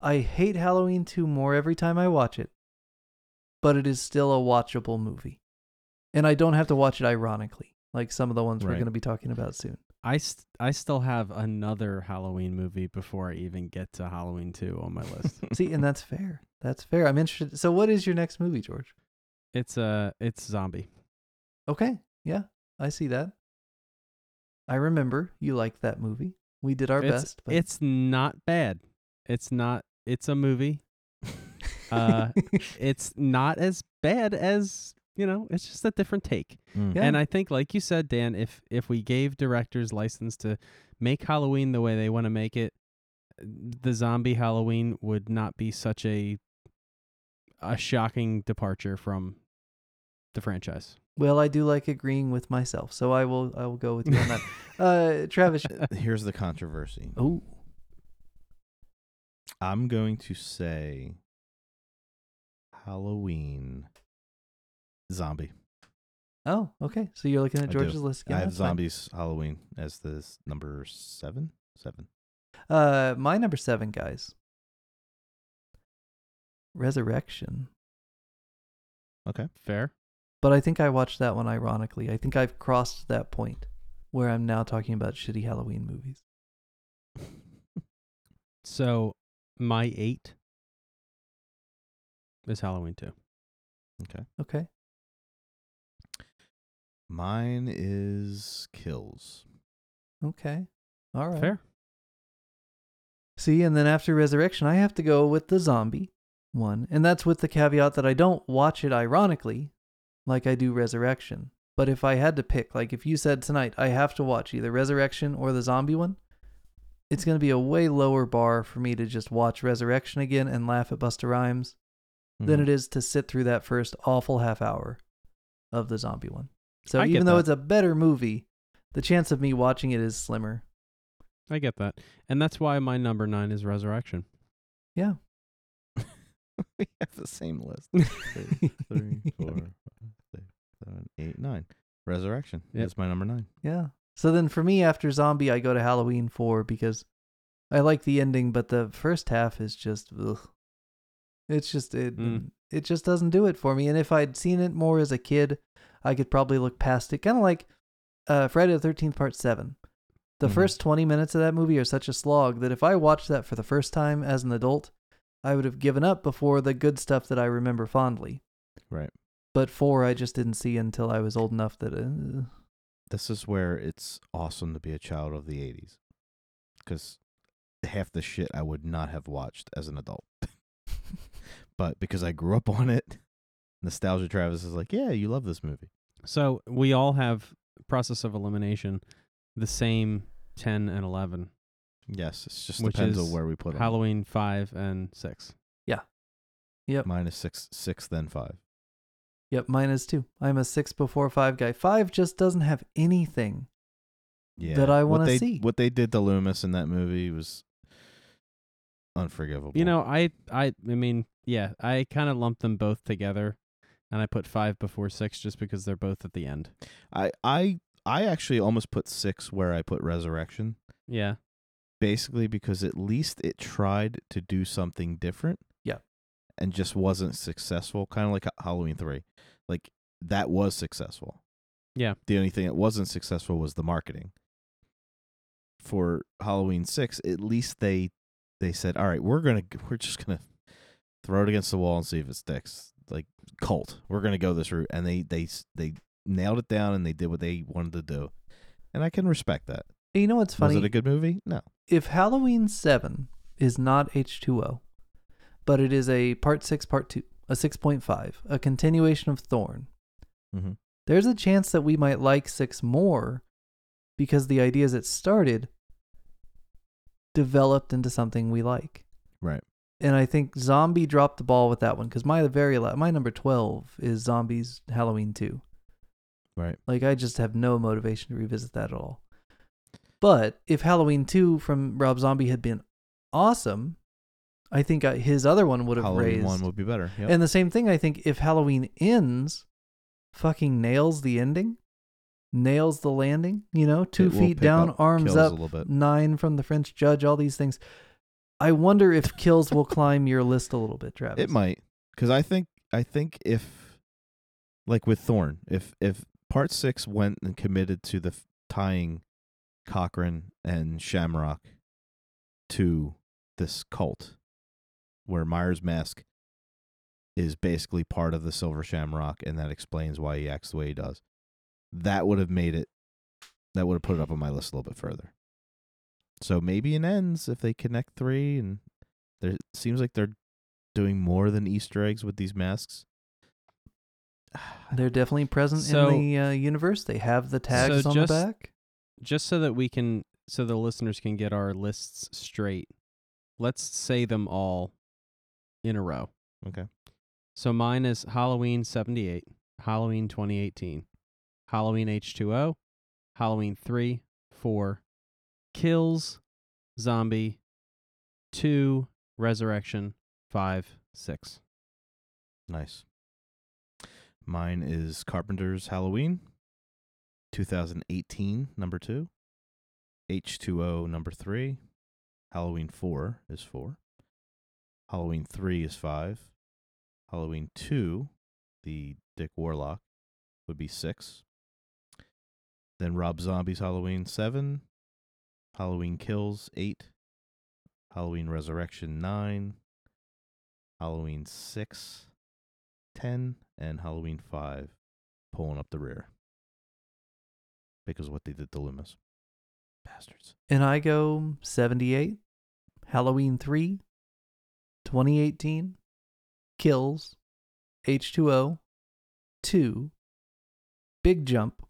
I hate Halloween 2 more every time I watch it, but it is still a watchable movie. And I don't have to watch it ironically, like some of the ones we're going to be talking about soon. I, st- I still have another Halloween movie before I even get to Halloween 2 on my list. See, and that's fair. That's fair. I'm interested. So, what is your next movie, George? it's uh it's zombie. Okay. Yeah, I see that. I remember you liked that movie. We did our it's, best. But... It's not bad. It's not it's a movie. Uh it's not as bad as, you know, it's just a different take. Mm. Yeah. And I think like you said Dan, if if we gave directors license to make Halloween the way they want to make it, the zombie Halloween would not be such a a shocking departure from the franchise. well, I do like agreeing with myself, so I will. I will go with you on that. Uh, Travis. Here's the controversy. Oh, I'm going to say Halloween zombie. oh, okay. So you're looking at I do. George's list again. I have That's fine. zombies Halloween as this number seven. Seven. Uh, my number seven, guys. Resurrection. Okay. Fair? But I think I watched that one ironically. I think I've crossed that point where I'm now talking about shitty Halloween movies. So my 8 is Halloween 2. Okay. Okay. Mine is kills. Okay. All right. Fair? See, and then after Resurrection, I have to go with the zombie one. And that's with the caveat that I don't watch it ironically, like I do Resurrection. But if I had to pick, like if you said tonight, I have to watch either Resurrection or the zombie one, it's going to be a way lower bar for me to just watch Resurrection again and laugh at Busta Rhymes than Mhm. it is to sit through that first awful half hour of the zombie one. So I even though that. it's a better movie, the chance of me watching it is slimmer. I get that, and that's why my number nine is Resurrection. Yeah. we have the same list. Two, three, four, five, six, seven, eight, nine. Resurrection. Yep. That's my number nine. Yeah. So then for me, after Zombie, I go to Halloween 4 because I like the ending, but the first half is just, ugh. It's just, it, Mm. it just doesn't do it for me. And if I'd seen it more as a kid, I could probably look past it. Kind of like uh, Friday the 13th, Part 7. The Mhm. first 20 minutes of that movie are such a slog that if I watched that for the first time as an adult, I would have given up before the good stuff that I remember fondly. Right. But 4, I just didn't see until I was old enough that. Uh, This is where it's awesome to be a child of the 80s. Because half the shit I would not have watched as an adult. but because I grew up on it, Nostalgia Travis is like, yeah, you love this movie. So we all have process of elimination, the same ten and eleven. Yes, it just Which depends on where we put them. Halloween five and six. Yeah. yep. Mine is six, six, then five. Yep, mine is too. I'm a six before five guy. Five just doesn't have anything. Yeah, That I what wanna they- see. What they did to Loomis in that movie was unforgivable. You know, I I I mean, yeah, I kind of lumped them both together, and I put five before six just because they're both at the end. I, I, I actually almost put six where I put Resurrection. Yeah, basically because at least it tried to do something different. Yeah. And just wasn't successful, kind of like Halloween 3. Like that was successful. Yeah. The only thing that wasn't successful was the marketing. For Halloween 6, at least they they said, "All right, we're going to we're just going to throw it against the wall and see if it sticks." Like cult. We're going to go this route and they they they nailed it down and they did what they wanted to do. And I can respect that. You know what's funny? Was it a good movie? No. if Halloween 7 is not H2O, but it is a part 6, part 2, a 6.5, a continuation of Thorn, Mm-hmm. there's a chance that we might like 6 more because the ideas it started developed into something we like. Right. And I think Zombie dropped the ball with that one because my very la- my number 12 is Zombies Halloween 2. Right. Like I just have no motivation to revisit that at all. But if Halloween 2 from Rob Zombie had been awesome, I think I, his other one would have Halloween raised. one would be better. Yep. And the same thing I think if Halloween ends fucking nails the ending, nails the landing, you know, 2 It feet down, up arms up, a little bit. 9 from the French judge, all these things. I wonder if kills will climb your list a little bit, Travis. it might because I think I think if like with Thorn, if if part six went and committed to the f- tying Cochran and Shamrock to this cult, where Myers Mask is basically part of the Silver Shamrock, and that explains why he acts the way he does. That would have made it. That would have put it up on my list a little bit further. So maybe it ends if they connect three, and there it seems like they're doing more than Easter eggs with these masks. They're definitely present So- in the uh, universe. They have the tags So on just- the back. just so that we can, so the listeners can get our lists straight. Let's say them all in a row. Okay. So mine is Halloween 78, Halloween 2018, Halloween H2O, Halloween 3, 4, Kills, Zombie, 2, Resurrection, 5, 6. Nice. Mine is Carpenter's Halloween, 2018, number two. H2O, number three. Halloween 4 is four. Halloween 3 is five. Halloween 2, the Dick Warlock, would be six. Then Rob Zombie's Halloween 7. Halloween Kills, eight. Halloween Resurrection, nine. Halloween 6, 10, and Halloween 5 pulling up the rear. Because what they did to Loomis. Bastards. And I go 78, Halloween 3, 2018, Kills, H2O, 2, Big Jump,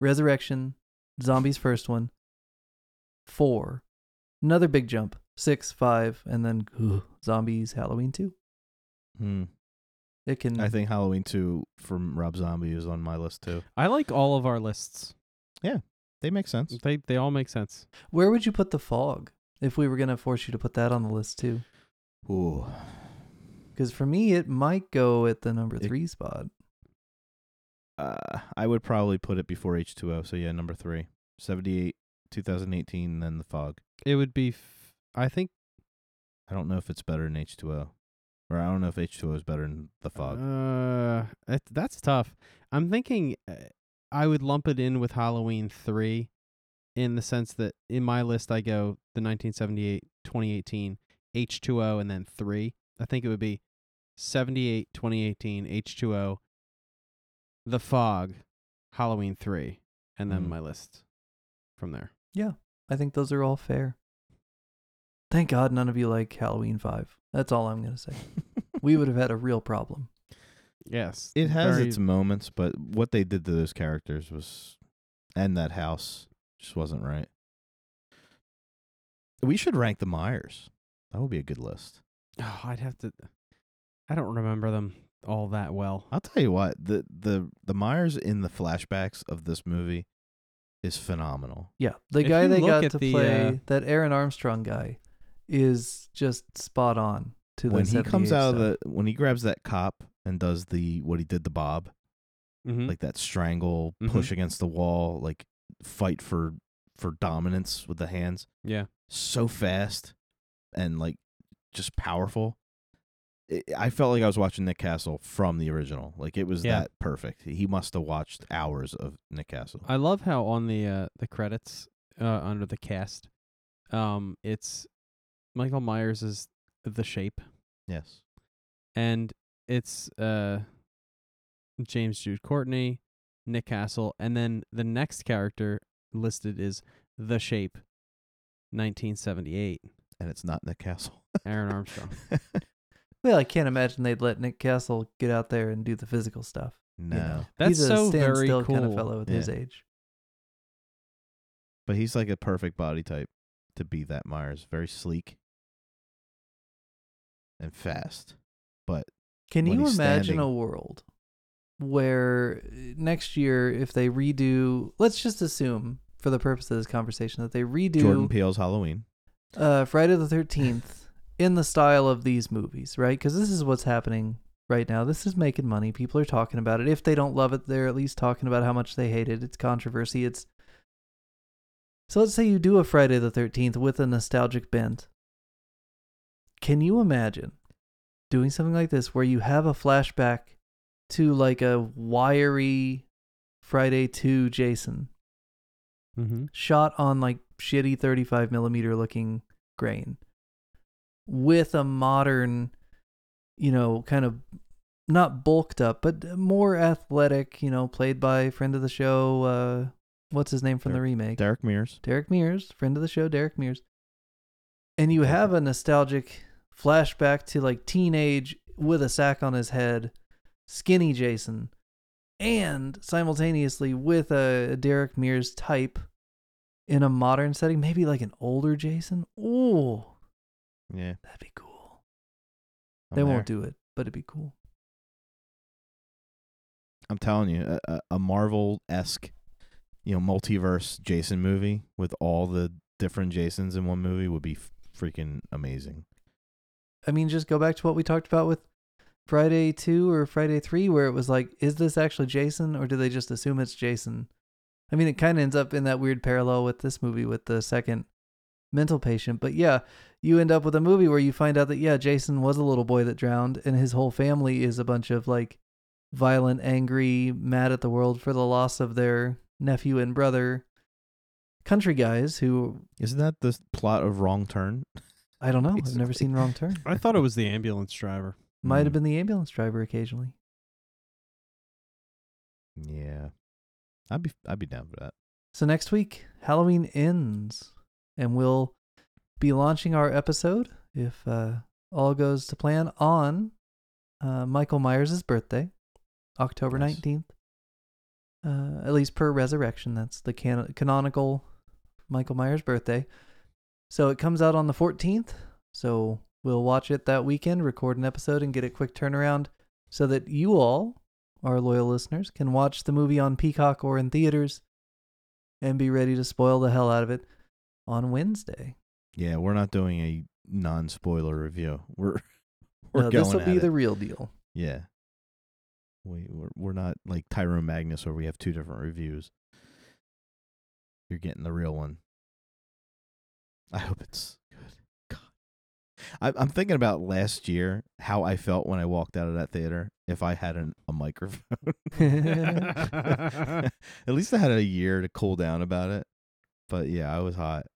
Resurrection, Zombies first one, 4, another Big Jump, 6, 5, and then ugh, Zombies Halloween 2. Hmm. It can I think Halloween 2 from Rob Zombie is on my list too. I like all of our lists. Yeah, they make sense. They they all make sense. Where would you put the fog if we were going to force you to put that on the list too? Ooh. Because for me, it might go at the number It- three spot. Uh, I would probably put it before H2O. So yeah, number 3. 78 2018 then The Fog. It would be. F- I think. I don't know if it's better than H2O. Or I don't know if H2O is better than The Fog. Uh, it, that's tough. I'm thinking. Uh, I would lump it in with Halloween three, in the sense that in my list I go the 1978, 2018, H2O, and then three. I think it would be 78, 2018, H2O, The Fog, Halloween three, and then Mm. my list from there. I think those are all fair. Thank God none of you like Halloween 5. That's all I'm going to say. We would have had a real problem. Yes, It has very- its moments, but what they did to those characters was, and that house just wasn't right. We should rank the Myers. That would be a good list. Oh, I'd have to. I don't remember them all that well. I'll tell you what the the the Myers in the flashbacks of this movie is phenomenal. Yeah. The If guy you they got to the, play, uh, that Airon Armstrong guy, is just spot on to the when he comes 78 out of the when he grabs that cop and does the what he did to Bob, Mm-hmm. like that strangle Mhm. push against the wall, like fight for for dominance with the hands. yeah, so fast and like just powerful. I- I felt like I was watching Nick Castle from the original. Like it was Yeah. that perfect. He must have watched hours of Nick Castle. I love how on the uh, the credits uh, under the cast, um, it's Michael Myers is the shape, yes. and it's uh James Jude Courtney, Nick Castle, and then the next character listed is the shape, 1978, And it's not Nick Castle. Airon Armstrong. Well, I can't imagine they'd let Nick Castle get out there and do the physical stuff. you no. know. That's He's a so stand very still kind of cool. fellow at his age. But he's like a perfect body type to be that Myers. Very sleek and fast. But Can you imagine standing. a world where uh, next year, if they redo, let's just assume for the purpose of this conversation that they redo Jordan Peele's Halloween. uh, Friday the 13th in the style of these movies, right? Because this is what's happening right now. This is making money. People are talking about it. If they don't love it, they're at least talking about how much they hate it. It's controversy. It's so let's say you do a Friday the 13th with a nostalgic bent. Can you imagine doing something like this where you have a flashback to like a wiry Friday 2 Jason mm-hmm. shot on like shitty 35 millimeter looking grain with a modern you know kind of not bulked up but more athletic you know played by friend of the show uh what's his name from the remake Derek Mears. Derek Mears, friend of the show, Derek Mears. And you have a nostalgic flashback to like teenage with a sack on his head, skinny Jason, and simultaneously with a Derek Mears type in a modern setting, maybe like an older Jason. Ooh, Yeah. that'd be cool. I'm they there. won't do it, but it'd be cool. I'm telling you, a, a- Marvel esque, you know, multiverse Jason movie with all the different Jasons in one movie would be freaking amazing. I mean, just go back to what we talked about with Friday 2 or Friday 3, where it was like, is this actually Jason or do they just assume it's Jason? I mean, it kind of ends up in that weird parallel with this movie with the second mental patient. But yeah, you end up with a movie where you find out that, yeah, Jason was a little boy that drowned and his whole family is a bunch of like violent, angry, mad at the world for the loss of their nephew and brother country guys who Isn't that the plot of Wrong Turn? I don't know. I've never seen Wrong Turn. I thought it was the ambulance driver. Might have Mm. been the ambulance driver occasionally. Yeah, I'd be I'd be down for that. So next week, Halloween ends, and we'll be launching our episode, if uh, all goes to plan, on uh, Michael Myers' birthday, October Nice. 19th. Uh, at least per resurrection, that's the can- canonical Michael Myers birthday. So it comes out on the 14th. So we'll watch it that weekend, record an episode, and get a quick turnaround so that you all, our loyal listeners, can watch the movie on Peacock or in theaters and be ready to spoil the hell out of it on Wednesday. Yeah, we're not doing a non-spoiler review. We're we're No, going this will be it. the real deal. Yeah. We we're, we're not like Tyrone Magnus where we have two different reviews. You're getting the real one. I hope it's good. God. I, I'm thinking about last year how I felt when I walked out of that theater. If I had an, a microphone, at least I had a year to cool down about it. But yeah, I was hot.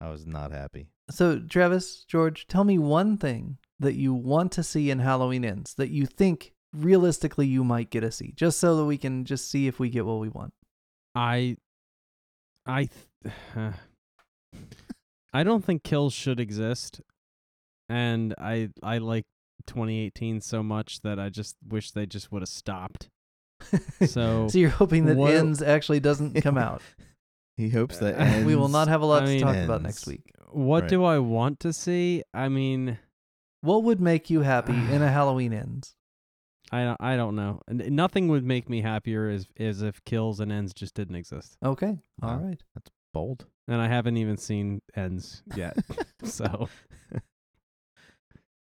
I was not happy. So, Travis, George, tell me one thing that you want to see in Halloween Ends that you think realistically you might get to see, just so that we can just see if we get what we want. I, I, th- I don't think kills should exist, and I I like 2018 so much that I just wish they just would have stopped. So, so you're hoping that what- Ends actually doesn't come out. He hopes that Uh, we will not have a lot I to mean- talk about next week. what Right. do I want to see? I mean, What would make you happy in a Halloween Ends? I don't, I don't know. And nothing would make me happier as as if kills and ends just didn't exist. Okay, all Wow. right. bold. And I haven't even seen ends yet. so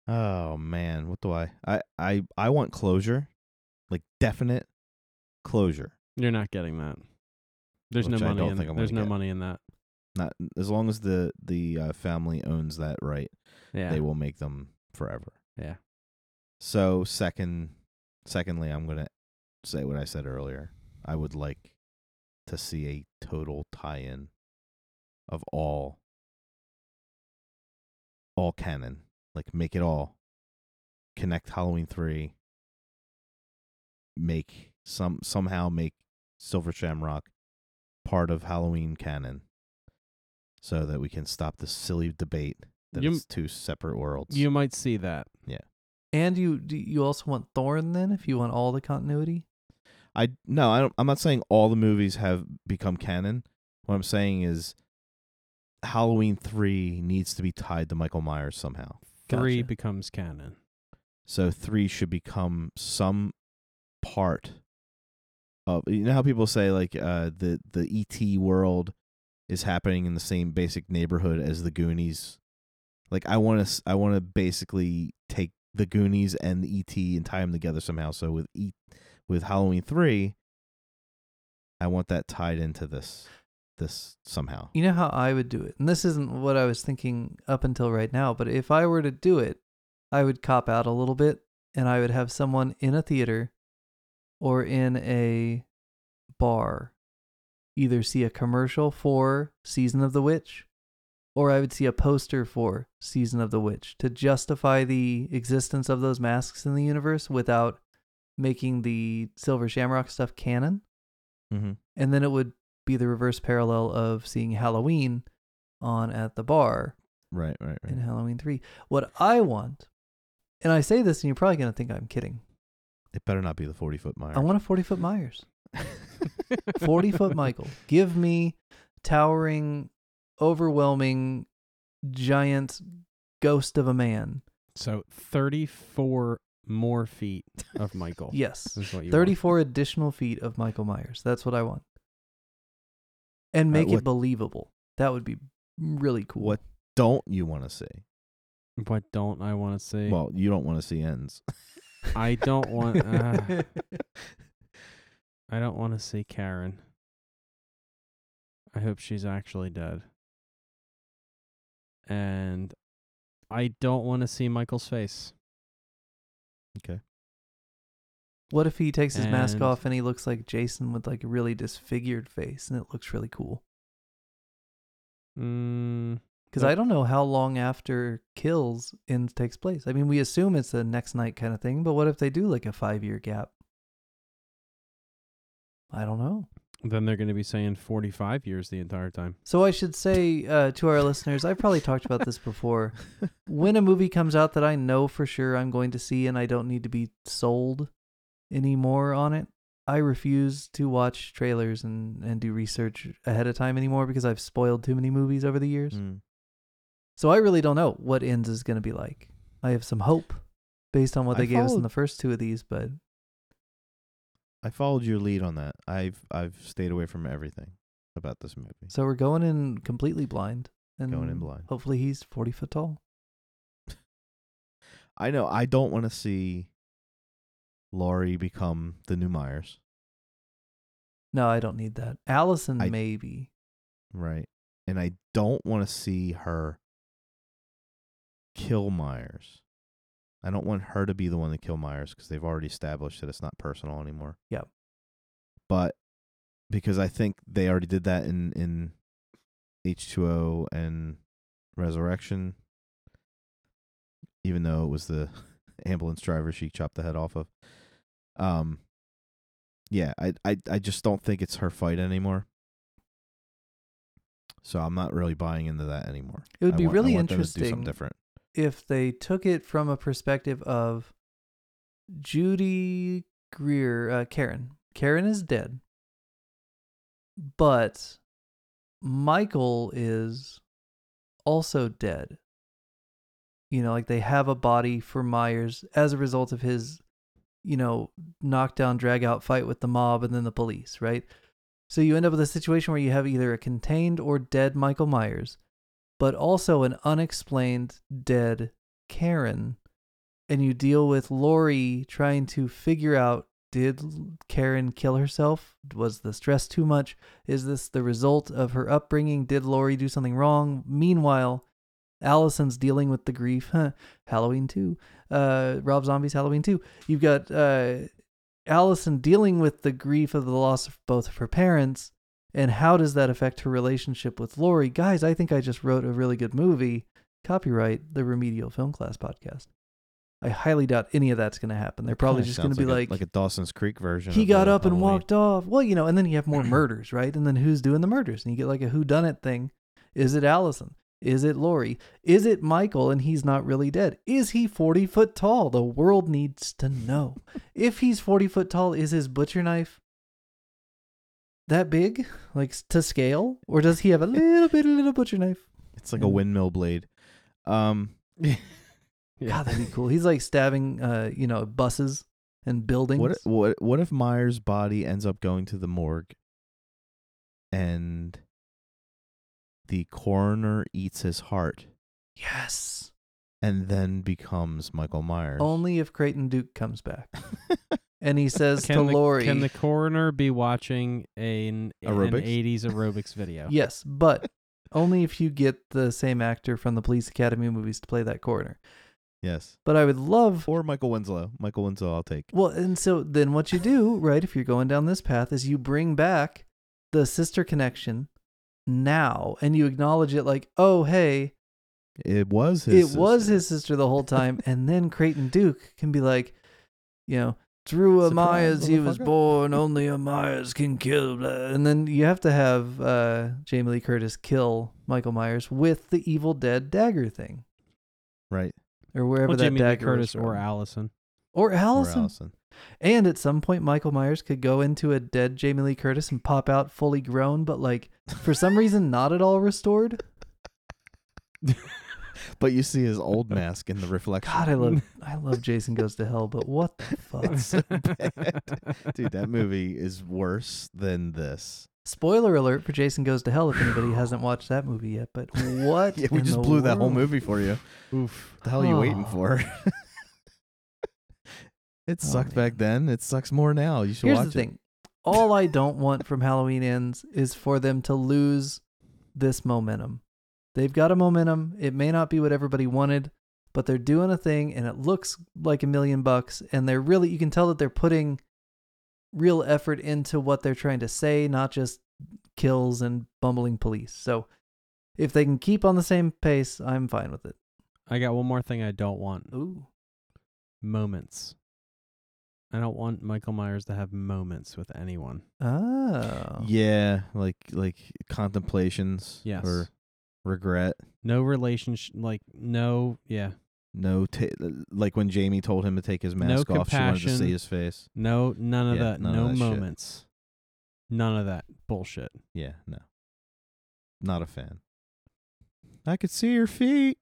Oh man, what do I? I I I want closure, like definite closure. you're not getting that. There's no money in there's no get. money in that. Not as long as the the uh, family owns that right, Yeah. they will make them forever. Yeah. So second, secondly, I'm gonna say what I said earlier. I would like to see a total tie-in of all all canon, like make it all connect Halloween three. Make some somehow make Silver Shamrock part of Halloween canon, so that we can stop this silly debate that You- it's two separate worlds. You might see that. Yeah. And you do you also want Thorn then if you want all the continuity? I no, I don't, I'm not saying all the movies have become canon. What I'm saying is Halloween 3 needs to be tied to Michael Myers somehow. Three Gotcha. becomes canon. So 3 should become some part of you know how people say like uh the the ET world is happening in the same basic neighborhood as the Goonies. Like I want to I want to basically take the Goonies and the ET and tie them together somehow. So with E with Halloween 3 I want that tied into this this somehow. You know how I would do it, and this isn't what I was thinking up until right now, but if I were to do it, I would cop out a little bit and I would have someone in a theater or in a bar either see a commercial for Season of the Witch or I would see a poster for Season of the Witch to justify the existence of those masks in the universe without making the Silver Shamrock stuff canon Mm-hmm. and then it would be the reverse parallel of seeing Halloween on at the bar Right, right, right. in Halloween 3. What I want, and I say this and you're probably going to think I'm kidding. It better not be the 40 foot Myers. I want a 40 foot Myers. 40 foot Michael. Give me towering, overwhelming, giant ghost of a man. So 34 more feet of Michael. Yes. Is what you want. 34 additional feet of Michael Myers. That's what I want. And Uh, make what- it believable. That would be really cool. What don't you want to see? What don't I want to see? Well, you don't want to see ends. I don't want. Uh, I don't want to see Karen. I hope she's actually dead. And I don't want to see Michael's face. okay. What if he takes his mask And- off and he looks like Jason with like a really disfigured face and it looks really cool? Mm, Because. I don't know how long after kills ends takes place. I mean, we assume it's a next night kind of thing, but what if they do like a five year gap? I don't know. Then they're going to be saying 45 years the entire time. So I should say uh, to our listeners, I've probably talked about this before. When a movie comes out that I know for sure I'm going to see and I don't need to be sold anymore on it, I refuse to watch trailers and, and do research ahead of time anymore because I've spoiled too many movies over the years. Mm. So I really don't know what ends is going to be like. I have some hope based on what I they gave us in the first two of these, but I followed your lead on that. I've I've stayed away from everything about this movie. so we're going in completely blind. And Going in blind. Hopefully he's 40 foot tall. I know I don't want to see Laurie become the new Myers, No, I don't need that. Allyson, I- maybe. right? And I don't want to see her kill Myers. I don't want her to be the one to kill Myers because they've already established that it's not personal anymore. Yep. But because I think they already did that in in H2O and Resurrection, even though it was the ambulance driver she chopped the head off of. Um, yeah, I I I just don't think it's her fight anymore. So I'm not really buying into that anymore. It would be want- really want them to do something interesting different. If they took it from a perspective of Judy Greer, uh, Karen. Karen is dead, but Michael is also dead. You know, like they have a body for Myers as a result of his, you know, knockdown, drag out fight with the mob and then the police, right? So you end up with a situation where you have either a contained or dead Michael Myers, but also an unexplained dead Karen. And you deal with Laurie trying to figure out did Karen kill herself? Was the stress too much? Is this the result of her upbringing? Did Laurie do something wrong? Meanwhile, Allyson's dealing with the grief. Halloween 2. Uh, Rob Zombie's Halloween 2. You've got uh, Allyson dealing with the grief of the loss of both of her parents. And how does that affect her relationship with Laurie? Guys, I think I just wrote a really good movie. Copyright the Remedial Film Class podcast. I highly doubt any of that's going to happen. They're probably just going to be a- like, like a Dawson's Creek version. he got uh, up and Halloween. walked off. Well, you know, and then you have more murders, right? And then who's doing the murders? And you get like a who done it thing. Is it Allyson? Is it Laurie? Is it Michael and he's not really dead? Is he 40 foot tall? The world needs to know. if he's 40 foot tall, is his butcher knife that big? Like to scale? Or does he have a little bit of little butcher knife? It's like a windmill blade. Um, yeah. God, that'd be cool. He's like stabbing, uh, you know, buses and buildings. what what what if Myers' body ends up going to the morgue, and the coroner eats his heart, yes. and then becomes Michael Myers? Only if Creighton Duke comes back. And he says Can to the, Laurie, can the coroner be watching an, an 80s aerobics video? yes, but only if you get the same actor from the Police Academy movies to play that coroner. yes, But I would love, or Michael Winslow. Michael Winslow, I'll take. well, and so then what you do, right, if you're going down this path, is you bring back the sister connection now and you acknowledge it like, oh, hey, It was his. it was his sister the whole time. and then Creighton Duke can be like, you know, through a Surprise, Myers he was born, only a Myers can kill. Blah. And then you have to have uh, Jamie Lee Curtis kill Michael Myers with the Evil Dead dagger thing. right. Or wherever Well, that Jamie dagger was Curtis or. Allyson. Or Allyson. Or Allyson. And at some point, Michael Myers could go into a dead Jamie Lee Curtis and pop out fully grown, but like for some reason not at all restored. But you see his old mask in the reflection. God, I love I love Jason Goes to Hell, but what the fuck? So. Dude, that movie is worse than this. Spoiler alert for Jason Goes to Hell if anybody hasn't watched that movie yet. But what? Yeah, we just blew that whole movie for you. Oof. What the hell are you waiting Oh. for? it Oh, sucked back then. It sucks more now. You should Here's watch the thing: all I don't want from Halloween Ends is for them to lose this momentum. They've got a momentum. It may not be what everybody wanted, but they're doing a thing, and it looks like a million bucks. And they're really, you can tell that they're putting real effort into what they're trying to say, not just kills and bumbling police. So if they can keep on the same pace, I'm fine with it. I got one more thing I don't want. Ooh. Moments. I don't want Michael Myers to have moments with anyone. Oh. Yeah, like like contemplations Yes. or regret. No relationship, like no, yeah, No, ta- like when Jamie told him to take his No mask off, she wanted to see his face. no, none of Yeah, that. none of no that shit. moments. None of that bullshit. Yeah, no, not a fan. I could see your feet.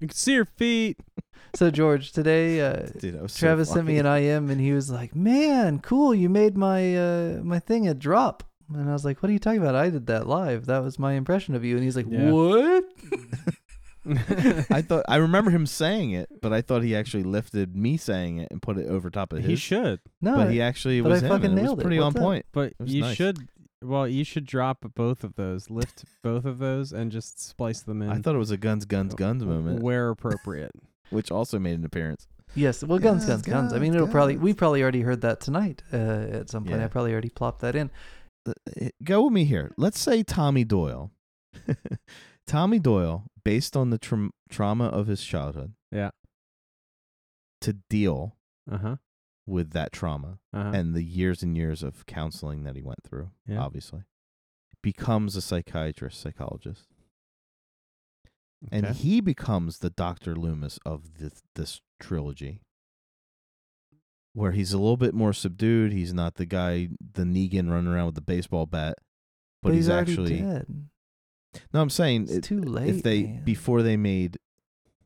You can see her feet. So George, today uh, Dude, that was so Travis sent me an funny. IM and he was like, "Man, cool! You made my uh, my thing a drop." And I was like, "What are you talking about? I did that live. That was my impression of you." And he's like, Yeah. "What?" I thought I remember him saying it, but I thought he actually lifted me saying it and put it over top of his. he should, No, but he actually but was I him, and fucking it was nailed it. pretty What's on up? point. but was you nice. should. Well, you should drop both of those, lift both of those, and just splice them in. I thought it was a guns, guns, guns moment, where appropriate. which also made an appearance. yes. Well, guns, Yes, guns, guns. I mean, it'll probably we guns. probably already heard that tonight uh, at some point. Yeah. I probably already plopped that in. Uh, uh, Go with me here. Let's say Tommy Doyle. Tommy Doyle, based on the tra- trauma of his childhood, Yeah. to deal Uh huh. with that trauma Uh huh. and the years and years of counseling that he went through, Yeah. obviously, becomes a psychiatrist, psychologist. and he becomes the Doctor Loomis of this this trilogy, where he's a little bit more subdued. He's not the guy, the Negan running around with the baseball bat, but, he's, he's, actually. dead. No, I'm saying It's it- too late. if they man. before they made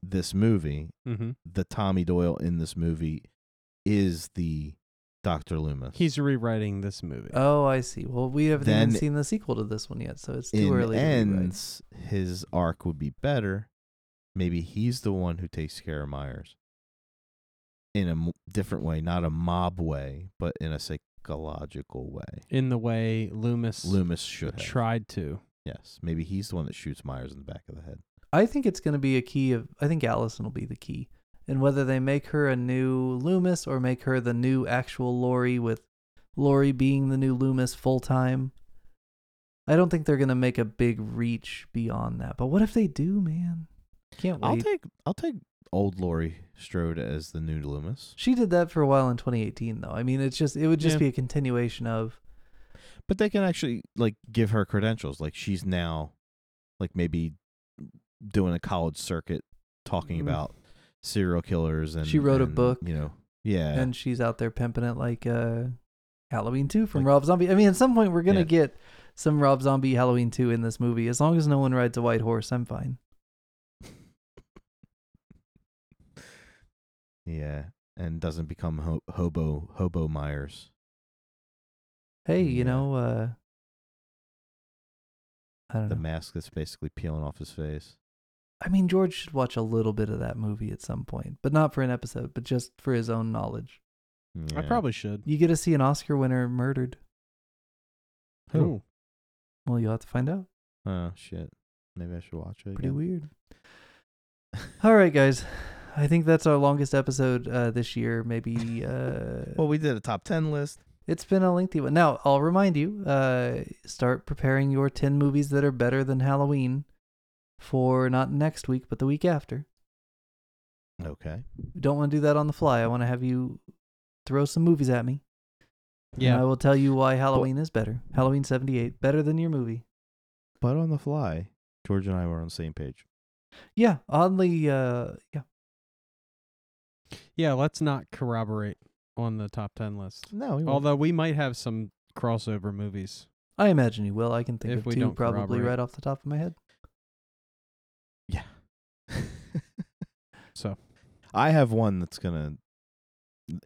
this movie, mm-hmm. the Tommy Doyle in this movie is the Doctor Loomis. He's rewriting this movie. Oh, I see. Well, we haven't Then- even seen the sequel to this one yet, so it's too in early. to ends, his arc would be better. Maybe he's the one who takes care of Myers in a m- different way, not a mob way, but in a psychological way. in the way Loomis Loomis should have. tried to. Yes, maybe he's the one that shoots Myers in the back of the head. I think it's going to be a key of. I think Allyson will be the key, and whether they make her a new Loomis or make her the new actual Laurie with Laurie being the new Loomis full time. I don't think they're going to make a big reach beyond that. But what if they do, man? Can't wait. I'll take I'll take old Laurie Strode as the new Loomis. she did that for a while in 2018, though. I mean, it's just it would just Yeah. be a continuation of. But they can actually like give her credentials. Like she's now like maybe doing a college circuit talking Mm. about serial killers and She wrote a and, book. You know. Yeah. and she's out there pimping it like uh Halloween 2 from Like- Rob Zombie. I mean, at some point we're going to Yeah. get some Rob Zombie Halloween 2 in this movie. As long as no one rides a white horse, I'm fine. Yeah, and doesn't become ho- hobo hobo Myers. Hey, you Yeah. know, uh I don't The know. mask that's basically peeling off his face. I mean, George should watch a little bit of that movie at some point, but not for an episode, but just for his own knowledge. I probably should. You get to see an Oscar winner murdered. Who? Ooh. Well, you'll have to find out. Oh shit. Maybe I should watch it. Pretty again. weird. All right, guys. I think that's our longest episode uh, this year. Maybe uh, Well, we did a top ten list. It's been a lengthy one. Now, I'll remind you, uh, start preparing your 10 movies that are better than Halloween for not next week, but the week after. Okay. We don't want to do that on the fly. I want to have you throw some movies at me. Yeah and I will tell you why Halloween is better. Halloween 78, better than your movie. But on the fly, George and I were on the same page. Yeah, oddly, uh, yeah. Yeah, let's not corroborate on the top 10 list. No, we won't. Although we might have some crossover movies. I imagine you will. I can think If of we two don't probably corroborate. right off the top of my head. yeah. So, I have one that's gonna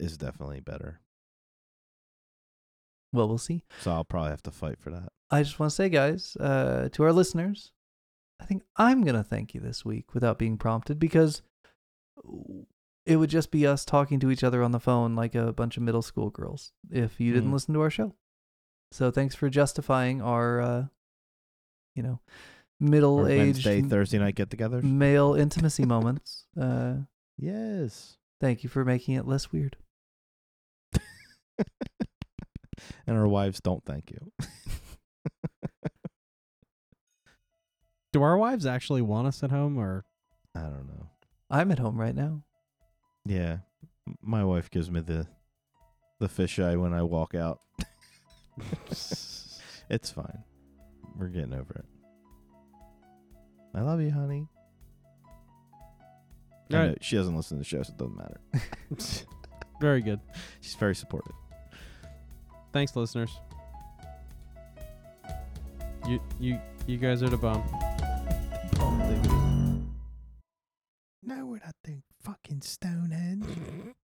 is definitely better. Well, we'll see. So I'll probably have to fight for that. I just want to say, guys, uh, to our listeners, I think I'm going to thank you this week without being prompted because it would just be us talking to each other on the phone like a bunch of middle school girls if you didn't Mm. listen to our show. So thanks for justifying our, uh, you know, middle Or aged Wednesday, Thursday night get together male intimacy moments. Uh, yes. thank you for making it less weird. and our wives don't thank you. do our wives actually want us at home or I don't know. I'm at home right now. Yeah. My wife gives me the the fisheye when I walk out. it's fine. We're getting over it. I love you, honey. I All right. know she doesn't listen to the show, so it doesn't matter. Very good. She's very supportive. Thanks, listeners. You you you guys are the bomb. Now we're at the fucking Stonehenge.